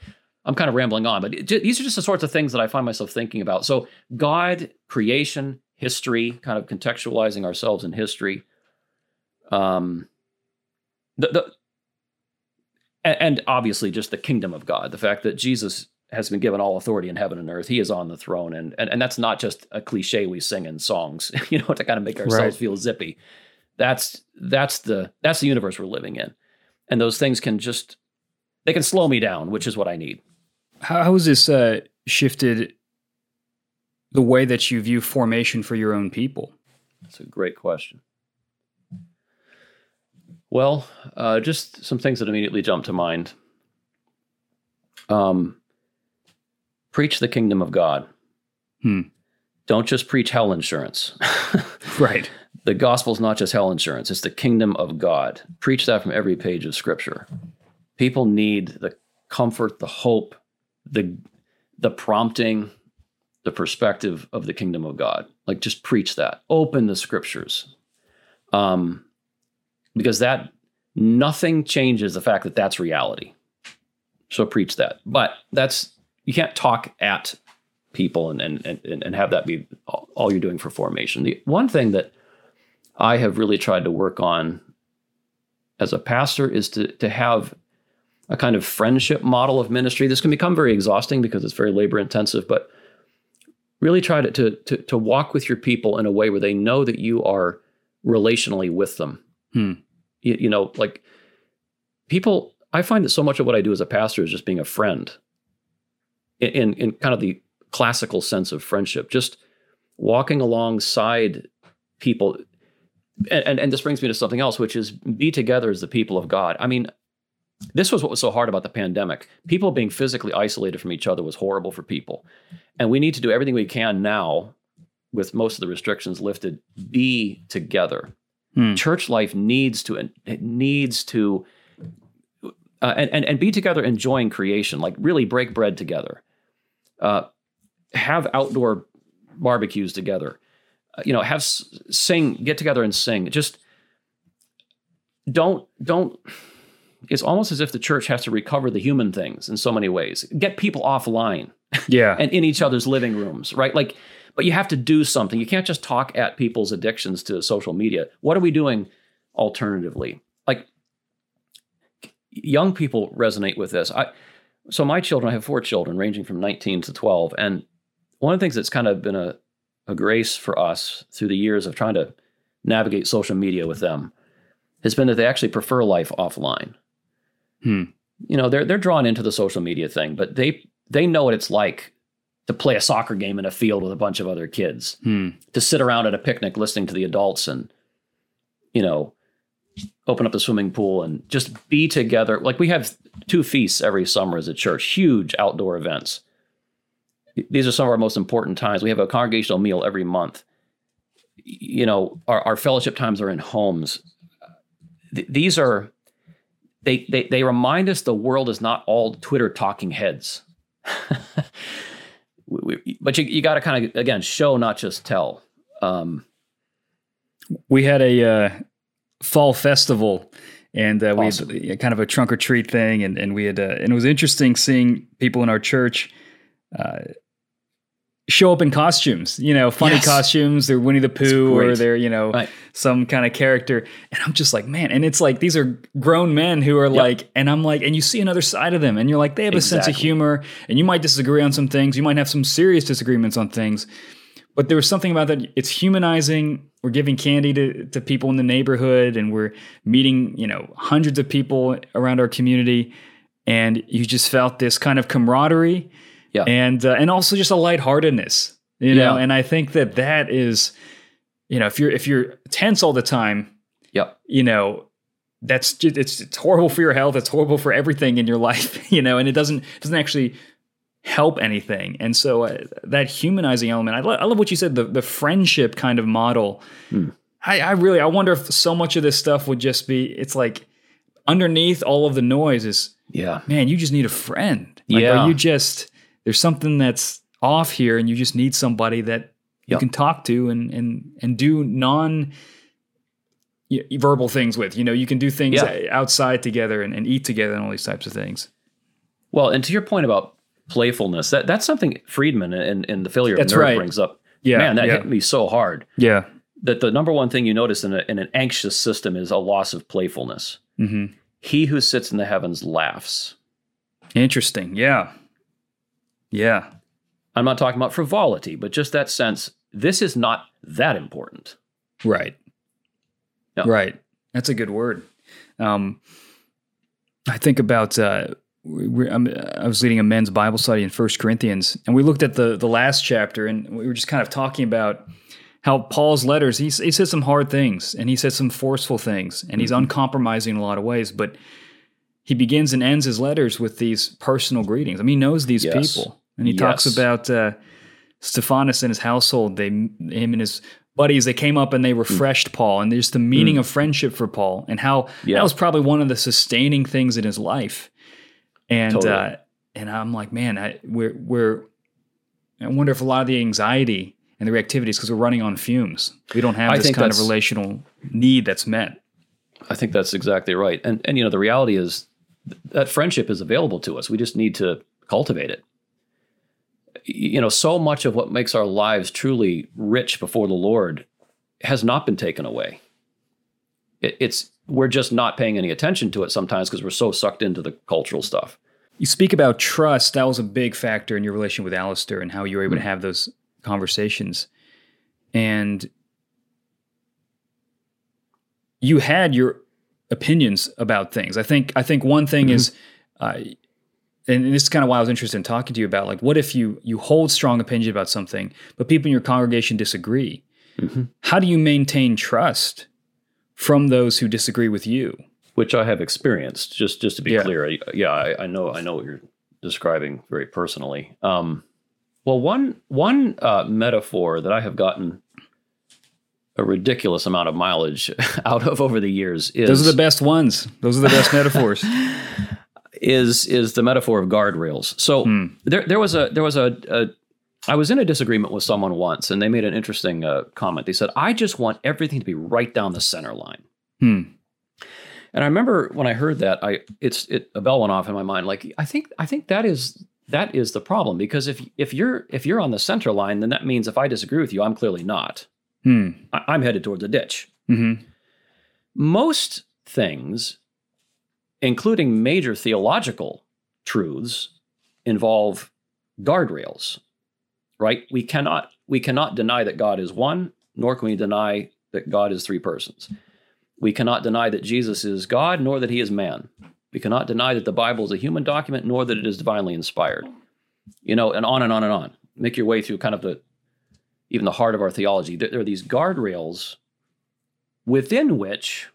I'm kind of rambling on, but it, these are just the sorts of things that I find myself thinking about. So, God, creation, history, kind of contextualizing ourselves in history. Um, the, the and obviously just the kingdom of God, the fact that Jesus has been given all authority in heaven and earth. He is on the throne, and and, and that's not just a cliche we sing in songs, you know, to kind of make ourselves right. feel zippy. That's that's the that's the universe we're living in, and those things can just they can slow me down, which is what I need. How has this uh, shifted the way that you view formation for your own people? That's a great question. Well, uh, just some things that immediately jump to mind. Um, preach the kingdom of God. Hmm. Don't just preach hell insurance. right. The gospel is not just hell insurance, it's the kingdom of God. Preach that from every page of scripture. People need the comfort, the hope, the the prompting, the perspective of the kingdom of God. Like just preach that. Open the scriptures. Um because that nothing changes the fact that that's reality. So preach that. But that's you can't talk at people and and and, and have that be all, you're doing for formation. The one thing that I have really tried to work on as a pastor is to to have a kind of friendship model of ministry. This can become very exhausting because it's very labor intensive, but really try to, to, to, to walk with your people in a way where they know that you are relationally with them. Hmm you, you know, like people, I find that so much of what I do as a pastor is just being a friend in, in, in kind of the classical sense of friendship, just walking alongside people. And, and, and this brings me to something else, which is be together as the people of God. I mean, this was what was so hard about the pandemic. People being physically isolated from each other was horrible for people. And we need to do everything we can now, with most of the restrictions lifted, be together. Hmm. Church life needs to it needs to uh, and, and and be together enjoying creation, like really break bread together, uh, have outdoor barbecues together, uh, you know, have sing, get together and sing. Just don't don't. It's almost as if the church has to recover the human things in so many ways. Get people offline, yeah, and in each other's living rooms, right? Like but you have to do something. You can't just talk at people's addictions to social media. What are we doing alternatively? Like young people resonate with this. I so my children, I have four children ranging from 19 to 12. And one of the things that's kind of been a, a grace for us through the years of trying to navigate social media with them has been that they actually prefer life offline. Hmm. You know, they're they're drawn into the social media thing, but they they know what it's like to play a soccer game in a field with a bunch of other kids, hmm. to sit around at a picnic listening to the adults and, you know, open up the swimming pool and just be together. Like we have two feasts every summer as a church, huge outdoor events. These are some of our most important times. We have a congregational meal every month. You know, our, our fellowship times are in homes. Th- these are they, they they remind us the world is not all Twitter talking heads. we, we, but you, you got to kind of again show, not just tell. Um, we had a uh, fall festival and uh, awesome. we had kind of a trunk or treat thing and, and we had uh, and it was interesting seeing people in our church uh, show up in costumes you know funny yes. costumes they're winnie the pooh or they're you know right. some kind of character and i'm just like man and it's like these are grown men who are yep. like and i'm like and you see another side of them and you're like they have exactly. a sense of humor and you might disagree on some things you might have some serious disagreements on things but there was something about that. It's humanizing. We're giving candy to, to people in the neighborhood and we're meeting you know hundreds of people around our community. And you just felt this kind of camaraderie yeah. and uh, and also just a lightheartedness you know? Yeah. and i think that that is you know if you're if you're tense all the time yep you know that's just, it's it's horrible for your health. It's horrible for everything in your life you know? And it doesn't doesn't actually help anything. And so uh, that humanizing element, I, lo- I, love what you said, the, the friendship kind of model. Hmm. I, I really, I wonder if so much of this stuff would just be, it's like underneath all of the noise is, yeah, man, you just need a friend. Like, yeah. you just, there's something that's off here and you just need somebody that you yep. can talk to and, and, and do non verbal things with, you know, you can do things yeah. outside together and, and eat together and all these types of things. Well, and to your point about playfulness. That that's something Friedman and, in the failure that's of Nerve right. brings up. Yeah, man, that yeah. hit me so hard. Yeah, that the number one thing you notice in, a, in an anxious system is a loss of playfulness. Mm-hmm. He who sits in the heavens laughs. Interesting. Yeah. Yeah. I'm not talking about frivolity, but just that sense. This is not that important. Right. No. Right. That's a good word. Um, I think about uh, we, i was leading a men's Bible study in First Corinthians, and we looked at the the last chapter, and we were just kind of talking about how Paul's letters. He he said some hard things, and he said some forceful things, and he's mm-hmm. uncompromising in a lot of ways. But he begins and ends his letters with these personal greetings. I mean, he knows these yes. people, and he yes. talks about uh, Stephanas and his household. They him and his buddies they came up and they refreshed mm. Paul, and there's the meaning mm. of friendship for Paul, and how yeah. that was probably one of the sustaining things in his life and totally. uh, and I'm like, man, I, we're we're. I wonder if a lot of the anxiety and the reactivity is because we're running on fumes. We don't have I this kind of relational need that's met. I think that's exactly right. And and you know the reality is that friendship is available to us. We just need to cultivate it. You know, so much of what makes our lives truly rich before the Lord has not been taken away. It, it's we're just not paying any attention to it sometimes because we're so sucked into the cultural stuff. You speak about trust. That was a big factor in your relation with Alastair and how you were able mm-hmm. to have those conversations. And you had your opinions about things. I think I think one thing mm-hmm. is uh, and this is kind of why I was interested in talking to you about like what if you you hold strong opinion about something, but people in your congregation disagree? Mm-hmm. How do you maintain trust from those who disagree with you. Which I have experienced. Just just to be yeah. clear, I, yeah, I, I, know I know what you're describing very personally. Um, well, one one uh, metaphor that I have gotten a ridiculous amount of mileage out of over the years is those are the best ones. Those are the best metaphors. Is is the metaphor of guardrails? So hmm. there there was a there was a, a I was in a disagreement with someone once, and they made an interesting uh, comment. They said, "I just want everything to be right down the center line." Hmm. And I remember when I heard that, I it's it a bell went off in my mind. Like I think I think that is that is the problem because if if you're if you're on the center line, then that means if I disagree with you, I'm clearly not. Hmm. I, am headed towards a ditch. Mm-hmm. Most things, including major theological truths, involve guardrails right? We cannot we cannot deny that God is one, nor can we deny that God is three persons. We cannot deny that Jesus is God, nor that he is man. We cannot deny that the Bible is a human document, nor that it is divinely inspired. You know, and on and on and on. Make your way through kind of the even the heart of our theology. There are these guardrails within which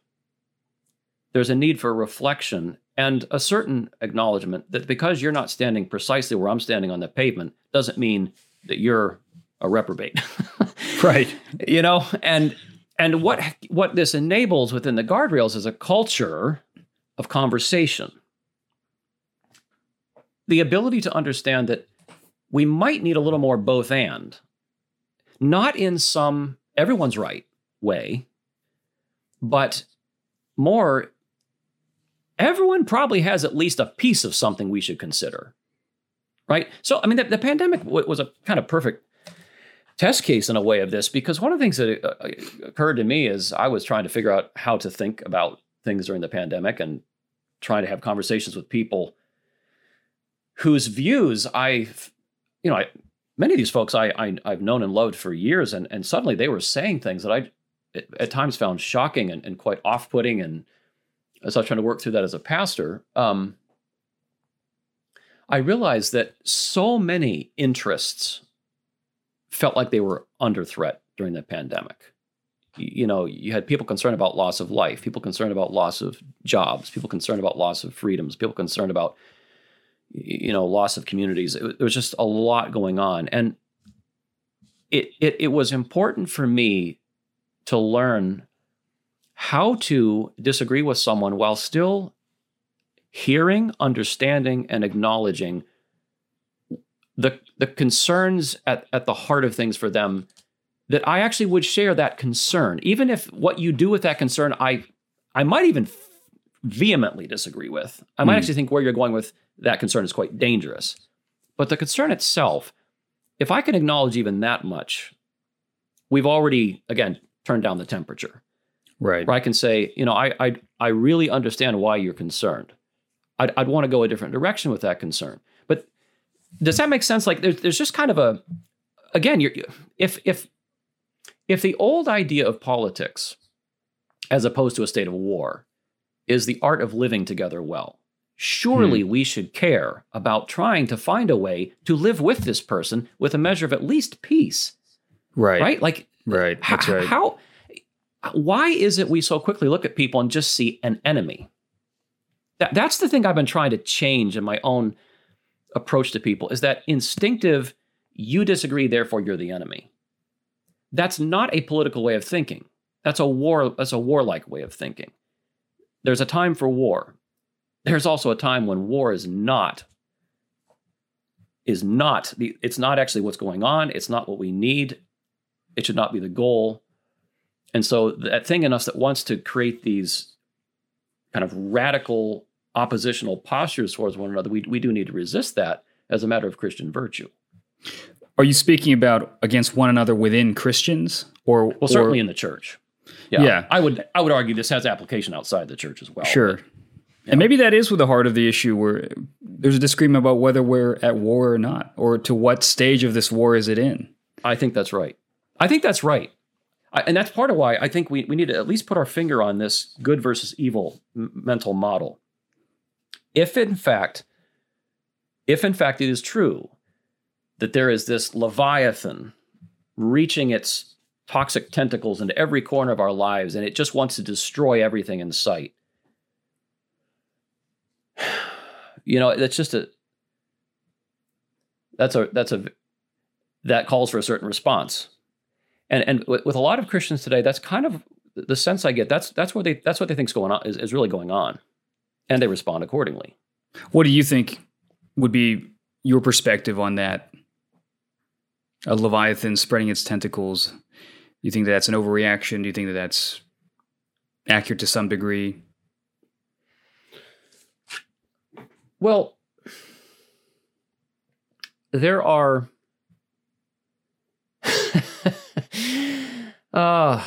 there's a need for reflection and a certain acknowledgement that because you're not standing precisely where I'm standing on the pavement doesn't mean that you're a reprobate. right. You know, and and what what this enables within the guardrails is a culture of conversation. The ability to understand that we might need a little more both and, not in some everyone's right way, but more everyone probably has at least a piece of something we should consider. Right? So, I mean, the, the pandemic w- was a kind of perfect test case in a way of this because one of the things that uh, occurred to me is I was trying to figure out how to think about things during the pandemic and trying to have conversations with people whose views I, you know, I, many of these folks I, I have known and loved for years, and and suddenly they were saying things that I at times found shocking and, and quite off putting, and as I was trying to work through that as a pastor, um, I realized that so many interests felt like they were under threat during the pandemic. You know, you had people concerned about loss of life, people concerned about loss of jobs, people concerned about loss of freedoms, people concerned about you know loss of communities. It, was just a lot going on, and it, it it was important for me to learn how to disagree with someone while still hearing, understanding, and acknowledging the the concerns at, at the heart of things for them that I actually would share that concern, even if what you do with that concern, I I might even vehemently disagree with. I might mm. actually think where you're going with that concern is quite dangerous. But the concern itself, if I can acknowledge even that much, we've already again turned down the temperature. Right. Where I can say, you know, I I I really understand why you're concerned. I'd, I'd want to go a different direction with that concern. But does that make sense? Like there's there's just kind of a again, you're if if if the old idea of politics, as opposed to a state of war, is the art of living together well. Surely hmm. we should care about trying to find a way to live with this person with a measure of at least peace. Right. Right? Like Right. That's right. How why is it we so quickly look at people and just see an enemy? That, that's the thing I've been trying to change in my own approach to people is that instinctive, you disagree, therefore you're the enemy. That's not a political way of thinking. That's a war, that's a warlike way of thinking. There's a time for war. There's also a time when war is not is not the it's not actually what's going on, it's not what we need. It should not be the goal. And so that thing in us that wants to create these kind of radical oppositional postures towards one another, we, we do need to resist that as a matter of Christian virtue. Are you speaking about against one another within Christians, or well, certainly in the church? Yeah, yeah, I would I would argue this has application outside the church as well. Sure, but, yeah. and maybe that is with the heart of the issue, where there's a disagreement about whether we're at war or not, or to what stage of this war is it in. I think that's right. I think that's right. I, and that's part of why I think we, we need to at least put our finger on this good versus evil m- mental model if in fact, if in fact it is true that there is this leviathan reaching its toxic tentacles into every corner of our lives and it just wants to destroy everything in sight. You know, that's just a that's a that's a that calls for a certain response. And and with a lot of Christians today, that's kind of the sense I get. That's that's what they that's what they think's going on is, is really going on and they respond accordingly. What do you think would be your perspective on that? A leviathan spreading its tentacles. Do you think that that's an overreaction? Do you think that that's accurate to some degree? Well, there are uh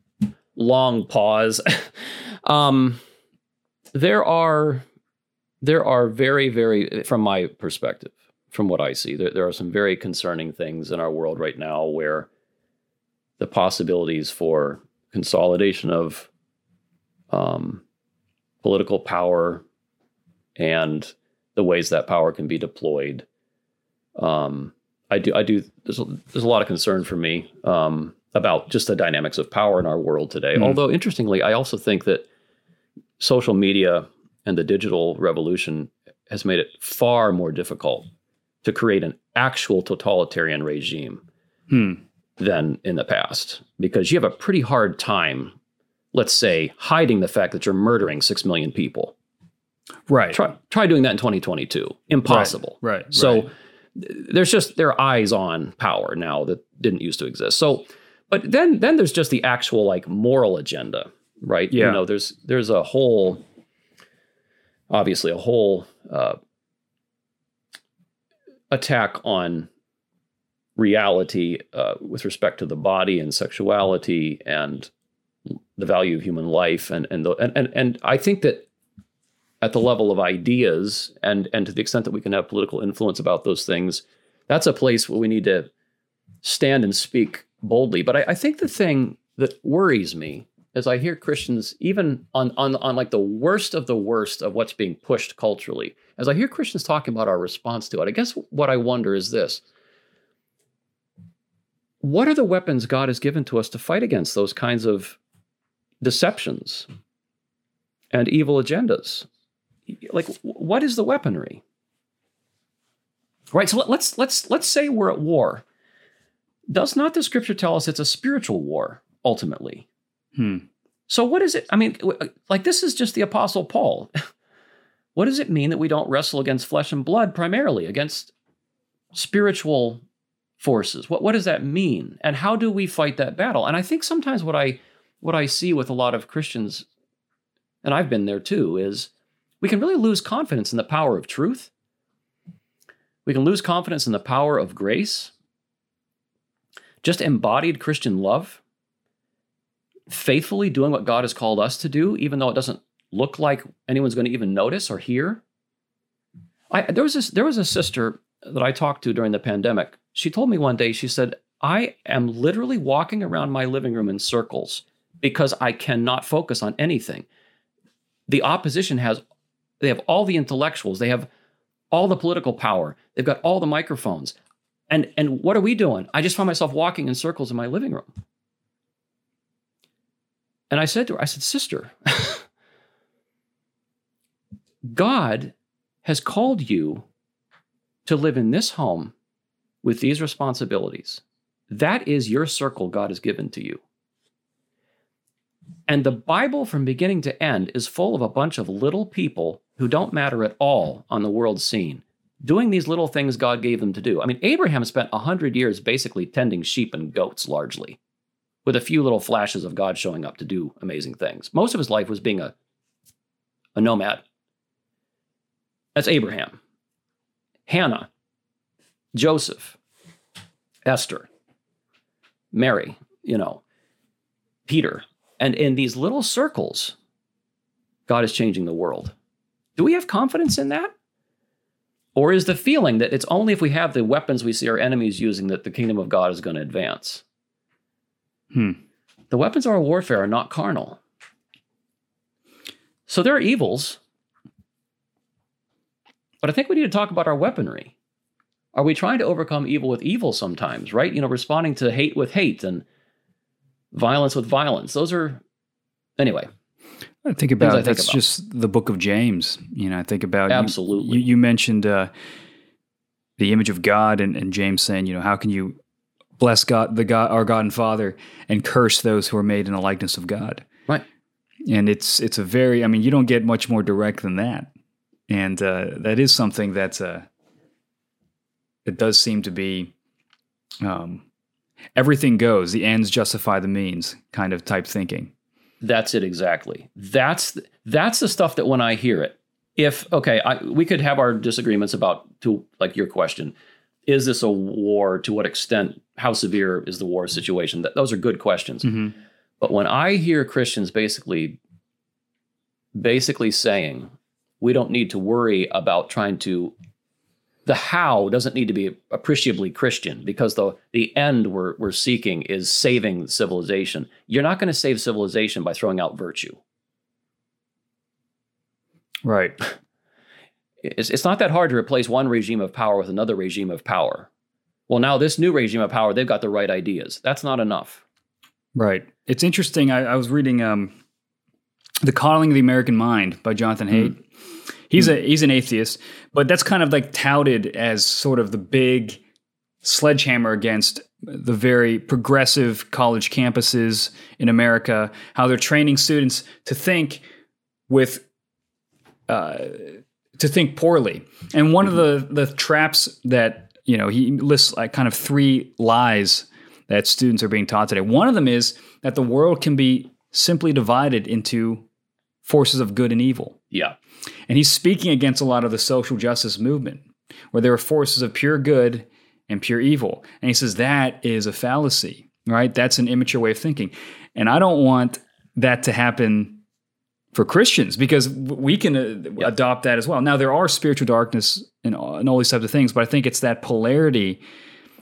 long pause. um there are there are very very from my perspective from what i see there, there are some very concerning things in our world right now where the possibilities for consolidation of um, political power and the ways that power can be deployed um, i do i do there's a, there's a lot of concern for me um, about just the dynamics of power in our world today mm. although interestingly i also think that social media and the digital revolution has made it far more difficult to create an actual totalitarian regime Hmm. than in the past because you have a pretty hard time, let's say, hiding the fact that you're murdering six million people. Right. Try, try doing that in 2022. Impossible. Right. So right. there's just there are eyes on power now that didn't used to exist. So, but then then there's just the actual like moral agenda, right? Yeah. You know, there's there's a whole, obviously a whole uh, attack on reality uh, with respect to the body and sexuality and the value of human life and and the, and, and and I think that at the level of ideas and and to the extent that we can have political influence about those things, that's a place where we need to stand and speak boldly. But I, I think the thing that worries me as I hear Christians, even on on on like the worst of the worst of what's being pushed culturally, as I hear Christians talking about our response to it, I guess what I wonder is this. What are the weapons God has given to us to fight against those kinds of deceptions and evil agendas? like what is the weaponry right so let- let's let's let's say we're at war does not the scripture tell us it's a spiritual war ultimately Hmm. So what is it i mean like this is just the apostle paul. What does it mean that we don't wrestle against flesh and blood primarily against spiritual forces? What what does that mean? And how do we fight that battle? And i think sometimes what i what i see with a lot of christians and i've been there too is we can really lose confidence in the power of truth. We can lose confidence in the power of grace, just embodied Christian love, faithfully doing what God has called us to do, even though it doesn't look like anyone's going to even notice or hear. I, there was this, there was a sister that I talked to during the pandemic. She told me one day, she said, I am literally walking around my living room in circles because I cannot focus on anything. The opposition has they have all the intellectuals, they have all the political power, they've got all the microphones. And and what are we doing? I just find myself walking in circles in my living room. And I said to her, I said, "Sister, God has called you to live in this home with these responsibilities. That is your circle God has given to you. And the Bible, from beginning to end, is full of a bunch of little people who don't matter at all on the world scene, doing these little things God gave them to do. I mean, Abraham spent 100 years basically tending sheep and goats largely, with a few little flashes of God showing up to do amazing things. Most of his life was being a, a nomad. That's Abraham, Hannah, Joseph, Esther, Mary, you know, Peter. And in these little circles, God is changing the world. Do we have confidence in that? Or is the feeling that it's only if we have the weapons we see our enemies using that the kingdom of God is going to advance? Hmm. The weapons of our warfare are not carnal. So there are evils. But I think we need to talk about our weaponry. Are we trying to overcome evil with evil sometimes, right? You know, responding to hate with hate and violence with violence. Those are, anyway, I think about I think that's about. just the book of James. You know, I think about you- Absolutely. You, you mentioned uh, the image of God, and, and James saying, you know, how can you bless God, the God, our God and Father, and curse those who are made in the likeness of God? right. And it's it's a very, I mean, you don't get much more direct than that, and uh, that is something that's uh, it does seem to be. Um, everything goes. The ends justify the means, kind of type thinking. That's it exactly. That's that's the stuff that when I hear it, if okay, I, we could have our disagreements about to like your question, is this a war? To what extent? How severe is the war situation? That those are good questions. Mm-hmm. But when I hear Christians basically basically saying we don't need to worry about trying to the how doesn't need to be appreciably Christian because the the end we're we're seeking is saving civilization. You're not going to save civilization by throwing out virtue. Right. It's, it's not that hard to replace one regime of power with another regime of power. Well, now this new regime of power, they've got the right ideas. That's not enough. Right. It's interesting. I, I was reading um, The Coddling of the American Mind by Jonathan Haidt. Mm. He's mm. a he's an atheist, but that's kind of like touted as sort of the big sledgehammer against the very progressive college campuses in America, how they're training students to think with uh, to think poorly. And one of the the traps that you know he lists like kind of three lies that students are being taught today. One of them is that the world can be simply divided into forces of good and evil. Yeah. And he's speaking against a lot of the social justice movement, where there are forces of pure good and pure evil. And he says that is a fallacy, right? That's an immature way of thinking. And I don't want that to happen for Christians because we can uh, adopt that as well. Now, there are spiritual darkness and, and all these types of things, but I think it's that polarity,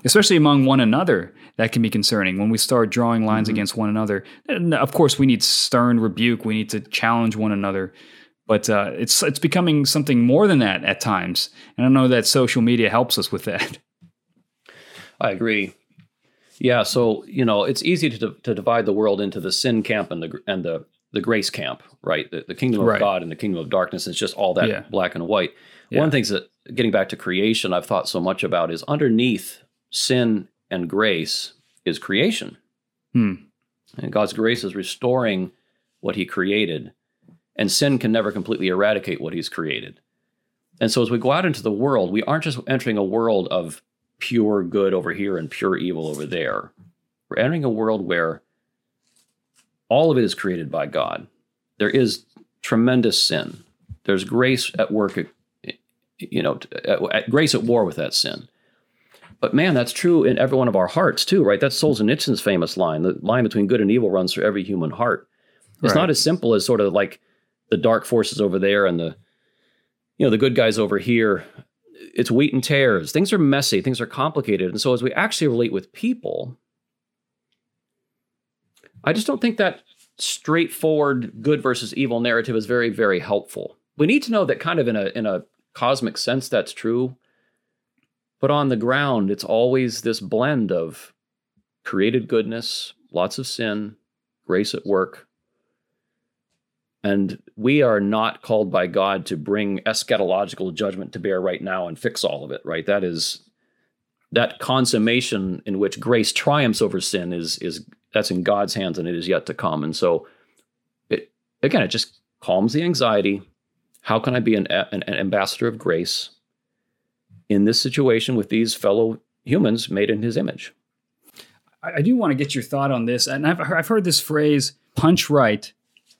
especially among one another, that can be concerning when we start drawing lines mm-hmm. against one another. And of course, we need stern rebuke, we need to challenge one another. But uh, it's it's becoming something more than that at times, and I know that social media helps us with that. I agree. Yeah, so you know, it's easy to to divide the world into the sin camp and the and the the grace camp, right? The, the kingdom of right. God and the kingdom of darkness. It's just all that yeah. black and white. Yeah. One of the things that getting back to creation, I've thought so much about is underneath sin and grace is creation. Hmm. And God's grace is restoring what He created, and sin can never completely eradicate what He's created. And so, as we go out into the world, we aren't just entering a world of pure good over here and pure evil over there. We're entering a world where all of it is created by God. There is tremendous sin. There's grace at work, you know, at, at grace at war with that sin. But man, that's true in every one of our hearts too, right? That's Solzhenitsyn's famous line. The line between good and evil runs through every human heart. It's right. not as simple as sort of like the dark forces over there and the, you know, the good guys over here it's wheat and tares. Things are messy, things are complicated. And so as we actually relate with people, I just don't think that straightforward good versus evil narrative is very, very helpful. We need to know that kind of in a in a cosmic sense that's true. But on the ground, it's always this blend of created goodness, lots of sin, grace at work, and we are not called by God to bring eschatological judgment to bear right now and fix all of it, right? That is that consummation in which grace triumphs over sin is is that's in God's hands and it is yet to come. And so it again it just calms the anxiety. How can I be an, an, an ambassador of grace in this situation with these fellow humans made in his image? I do want to get your thought on this. And I've, I've heard this phrase punch right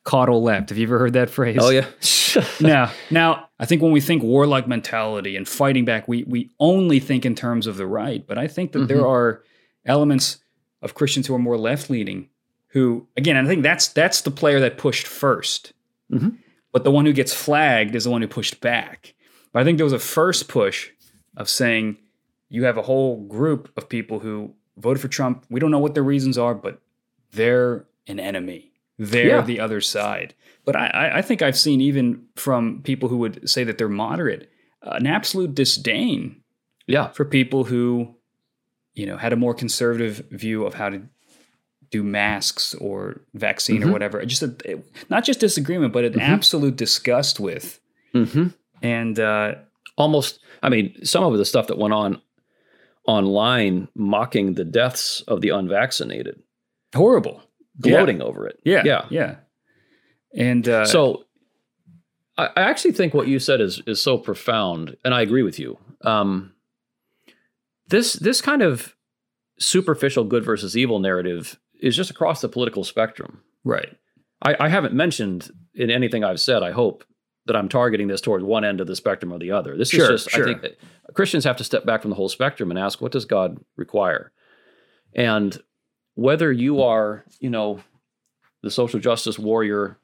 coddle left. Have you ever heard that phrase? Oh yeah. now, now I think when we think warlike mentality and fighting back, we we only think in terms of the right. But I think that mm-hmm. there are elements of Christians who are more left leaning, who again, I think that's that's the player that pushed 1st mm-hmm. but the one who gets flagged is the one who pushed back. But I think there was a first push of saying you have a whole group of people who voted for Trump. We don't know what their reasons are, but they're an enemy they're yeah. the other side. But I, I think I've seen even from people who would say that they're moderate, uh, an absolute disdain, yeah, for people who, you know, had a more conservative view of how to do masks or vaccine mm-hmm. or whatever. Just a, not just disagreement, but an mm-hmm. absolute disgust with, mm-hmm. and uh, almost. I mean, some of the stuff that went on online mocking the deaths of the unvaccinated. Horrible gloating yeah. over it. Yeah, yeah, yeah. And uh, so, I, I actually think what you said is is so profound, and I agree with you. Um, this this kind of superficial good versus evil narrative is just across the political spectrum. Right. I, I haven't mentioned in anything I've said. I hope that I'm targeting this towards one end of the spectrum or the other. This sure, is just sure. I think uh, Christians have to step back from the whole spectrum and ask, what does God require? And whether you are, you know, the social justice warrior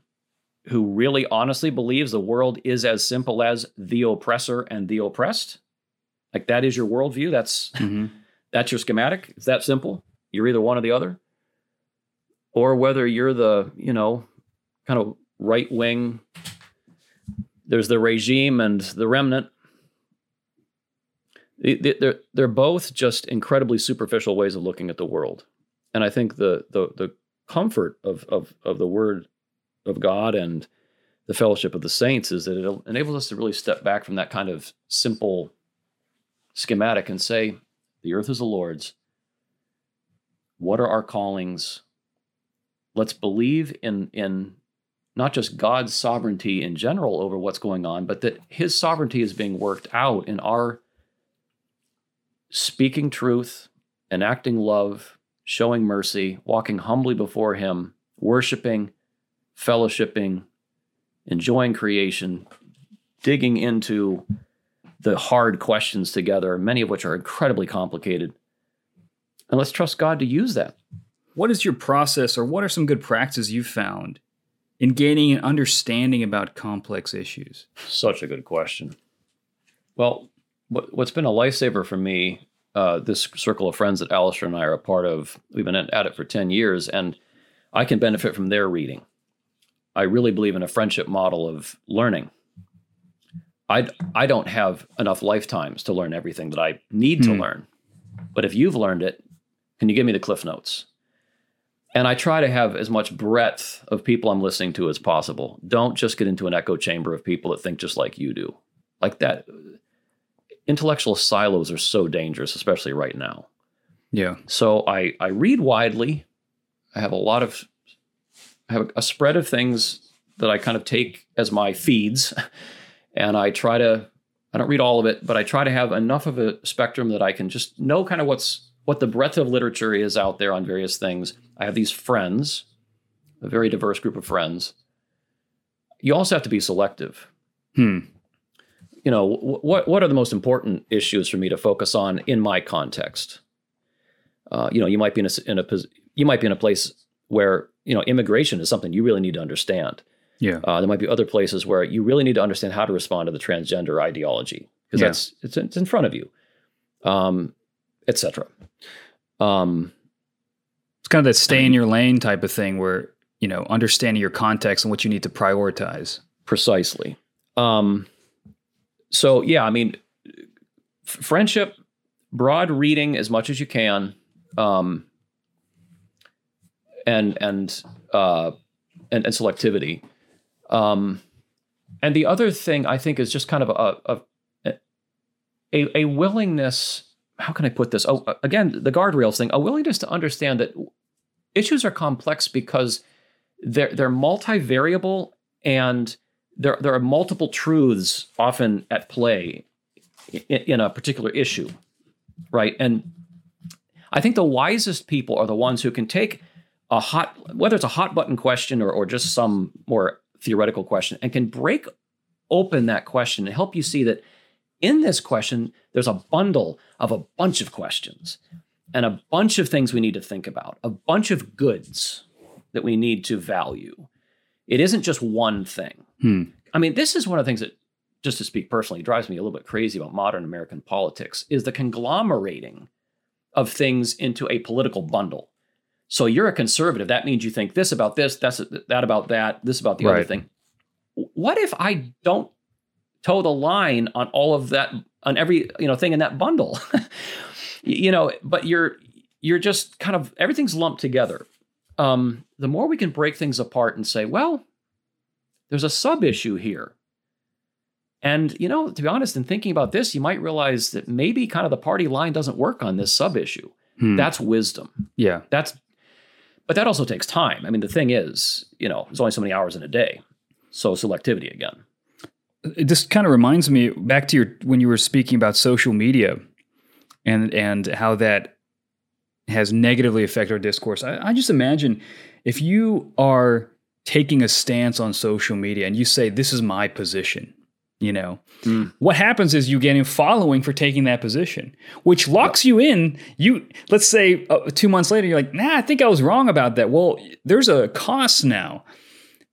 who really honestly believes the world is as simple as the oppressor and the oppressed, like that is your worldview. That's mm-hmm. that's your schematic. It's that simple. You're either one or the other, or whether you're the, you know, kind of right wing. There's the regime and the remnant. They're, they're both just incredibly superficial ways of looking at the world and I think the the the comfort of of of the word of God and the fellowship of the saints is that it enables us to really step back from that kind of simple schematic and say, the earth is the Lord's. What are our callings? Let's believe in, in not just God's sovereignty in general over what's going on, but that his sovereignty is being worked out in our speaking truth, enacting love, showing mercy, walking humbly before him, worshiping, fellowshipping, enjoying creation, digging into the hard questions together, many of which are incredibly complicated. And let's trust God to use that. What is your process, or what are some good practices you've found in gaining an understanding about complex issues? Such a good question. Well, what's been a lifesaver for me, uh, this circle of friends that Alastair and I are a part of, we've been at it for 10 years, and I can benefit from their reading. I really believe in a friendship model of learning. I, I don't have enough lifetimes to learn everything that I need to hmm. learn. But if you've learned it, can you give me the cliff notes? And I try to have as much breadth of people I'm listening to as possible. Don't just get into an echo chamber of people that think just like you do. Like that. Intellectual silos are so dangerous, especially right now. Yeah. So I, I read widely. I have a lot of I have a spread of things that I kind of take as my feeds, and I try to. I don't read all of it, but I try to have enough of a spectrum that I can just know kind of what's what the breadth of literature is out there on various things. I have these friends, a very diverse group of friends. You also have to be selective. Hmm. You know, what what are the most important issues for me to focus on in my context? Uh, you know, you might be in a, in a you might be in a place where you know immigration is something you really need to understand. Yeah, uh, there might be other places where you really need to understand how to respond to the transgender ideology because yeah. that's it's, it's in front of you, um, etc. Um, it's kind of that stay in your lane type of thing where you know understanding your context and what you need to prioritize. Precisely. Um, so yeah, I mean, f- friendship, broad reading as much as you can. Um, and and uh, and, and selectivity. Um, and the other thing I think is just kind of a a, a, a willingness. How can I put this? Oh, again, the guardrails thing. A willingness to understand that issues are complex because they're they're multivariable and there there are multiple truths often at play in, in a particular issue, right? And I think the wisest people are the ones who can take a hot whether it's a hot button question or, or just some more theoretical question and can break open that question and help you see that in this question there's a bundle of a bunch of questions and a bunch of things we need to think about a bunch of goods that we need to value. It isn't just one thing. Hmm. i mean this is one of the things that just to speak personally drives me a little bit crazy about modern american politics is the conglomerating of things into a political bundle so you're a conservative. That means you think this about this, that's that about that, this about the right. other thing. What if I don't toe the line on all of that on every you know thing in that bundle? you know, but you're you're just kind of everything's lumped together. Um, the more we can break things apart and say, well, there's a sub issue here. And, you know, to be honest, in thinking about this, you might realize that maybe kind of the party line doesn't work on this sub issue. Hmm. That's wisdom. Yeah. That's but that also takes time. I mean, the thing is, you know, there's only so many hours in a day. So selectivity again. It just kind of reminds me back to your when you were speaking about social media and and how that has negatively affected our discourse. I, I just imagine if you are taking a stance on social media and you say, This is my position, you know mm. what happens is you get a following for taking that position which locks you in you let's say uh, two months later you're like nah i think i was wrong about that well there's a cost now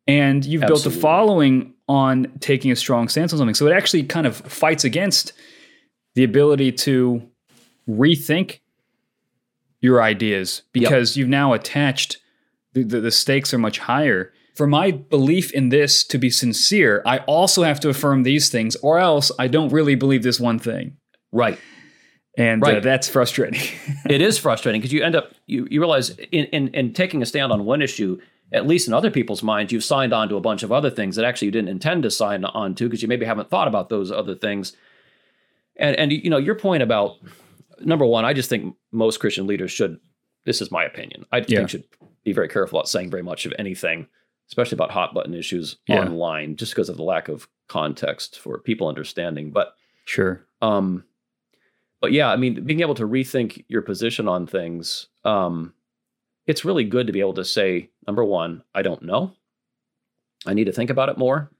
and you've Absolutely. built a following on taking a strong stance on something so it actually kind of fights against the ability to rethink your ideas because yep. you've now attached the, the, the stakes are much higher for my belief in this to be sincere, I also have to affirm these things, or else I don't really believe this one thing. Right. And uh, right. Uh, that's frustrating. it is frustrating because you end up, you, you realize in, in, in taking a stand on one issue, at least in other people's minds, you've signed on to a bunch of other things that actually you didn't intend to sign on to because you maybe haven't thought about those other things. And and you know your point about number one, I just think most Christian leaders should. This is my opinion. I Yeah. think should be very careful about saying very much of anything, especially about hot button issues Yeah. online, just because of the lack of context for people understanding. But Sure. um, but yeah, I mean, being able to rethink your position on things, um, it's really good to be able to say, number one, I don't know. I need to think about it more.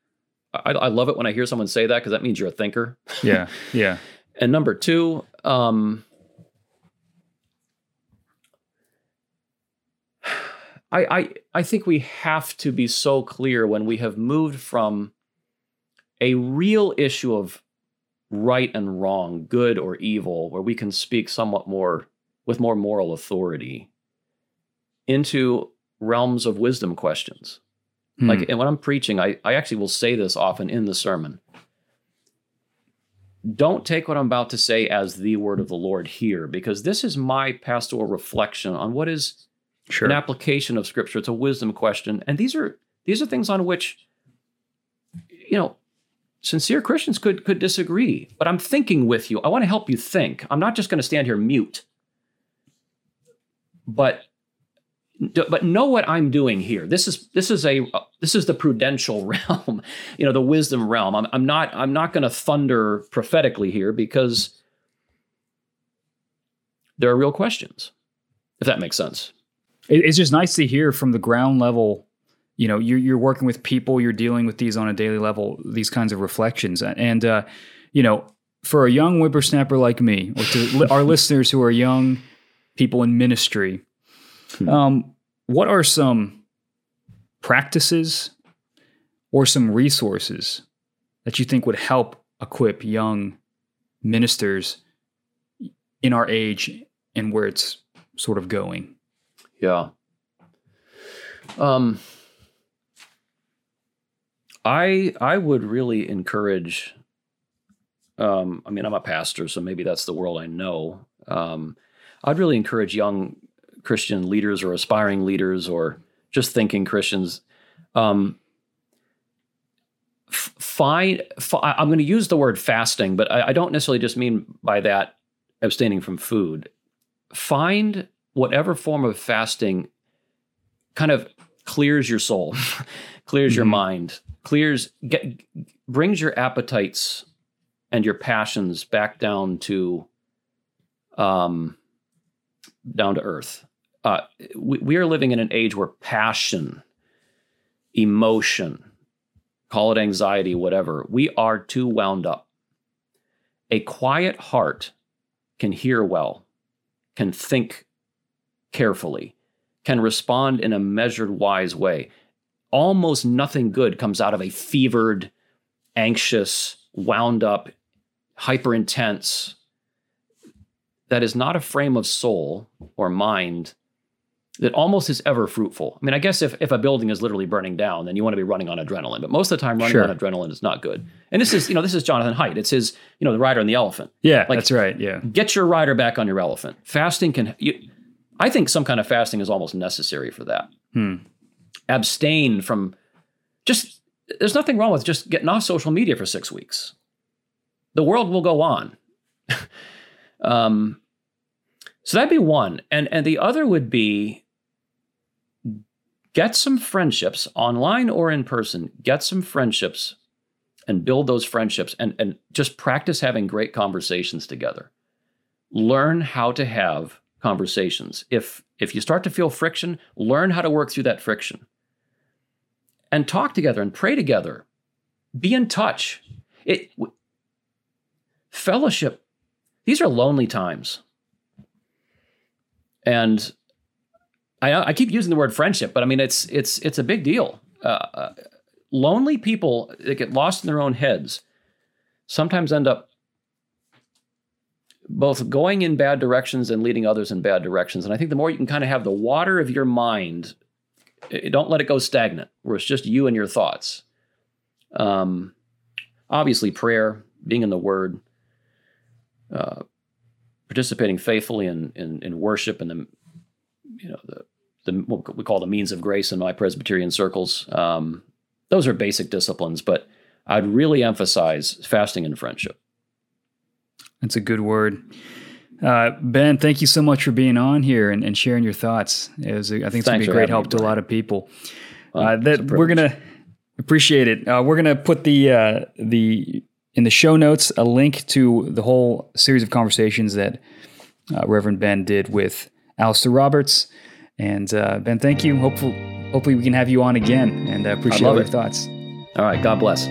I, I love it when I hear someone say that because that means you're a thinker. Yeah. Yeah. And number two, um, I, I I think we have to be so clear when we have moved from a real issue of right and wrong, good or evil, where we can speak somewhat more with more moral authority, into realms of wisdom questions. Hmm. Like, and when I'm preaching, I, I actually will say this often in the sermon. Don't take what I'm about to say as the word of the Lord here, because this is my pastoral reflection on what is sure. an application of Scripture. It's a wisdom question, and these are these are things on which, you know, sincere Christians could could disagree. But I'm thinking with you. I want to help you think. I'm not just going to stand here mute. But but know what I'm doing here. This is this is a this is the prudential realm, you know, the wisdom realm. I'm, I'm not I'm not going to thunder prophetically here because there are real questions, if that makes sense. It- it's just nice to hear from the ground level. You know, you're you're working with people, you're dealing with these on a daily level, these kinds of reflections, and uh, you know, for a young whippersnapper like me, or to our listeners who are young people in ministry, um, what are some practices or some resources that you think would help equip young ministers in our age and where it's sort of going? Yeah. Um I I would really encourage um I mean I'm a pastor so maybe that's the world I know. Um I'd really encourage young Christian leaders or aspiring leaders or just thinking Christians um find f- I'm going to use the word fasting but I, I don't necessarily just mean by that abstaining from food. Find whatever form of fasting kind of clears your soul, clears your Mhm. mind, clears get brings your appetites and your passions back down to um down to earth. Uh, we, we are living in an age where passion, emotion, call it anxiety, whatever, we are too wound up. A quiet heart can hear well, can think carefully, can respond in a measured, wise way. Almost nothing good comes out of a fevered, anxious, wound up, hyper intense. That is not a frame of soul or mind that almost is ever fruitful. I mean, I guess if, if a building is literally burning down, then you want to be running on adrenaline. But most of the time, running Sure. on adrenaline is not good. And this is, you know, this is Jonathan Haidt. It's his, you know, the rider and the elephant Yeah, Like- that's right. Yeah. get your rider back on your elephant. Fasting can, you, I think some kind of fasting is almost necessary for that. Hmm. Abstain from just, there's nothing wrong with just getting off social media for six weeks. The world will go on. um, so that'd be one. And, and the other would be get some friendships online or in person, get some friendships and build those friendships and, and just practice having great conversations together learn how to have conversations. If if you start to feel friction learn how to work through that friction. And talk together and pray together. Be in touch. It w- fellowship these are lonely times. And I, I keep using the word friendship but i mean it's it's it's a big deal. Uh, uh, lonely people that get lost in their own heads sometimes end up both going in bad directions and leading others in bad directions. And I think the more you can kind of have the water of your mind, eh, don't let it go stagnant, where it's just you and your thoughts. Um, obviously, prayer, being in the Word, uh, participating faithfully in, in in worship and the you know the the what we call the means of grace in my Presbyterian circles. Um, those are basic disciplines, but I'd really emphasize fasting and friendship. That's a good word. Uh, ben, thank you so much for being on here and, and sharing your thoughts. It was, a, I think it's going to be a great help me, to a lot of people. Well, uh, that we're gonna appreciate it. Uh, we're gonna put the uh, the in the show notes a link to the whole series of conversations that uh, Reverend Ben did with Alastair Roberts. And uh, Ben, thank you. Hopefully, hopefully we can have you on again and appreciate all your thoughts. All right. God bless.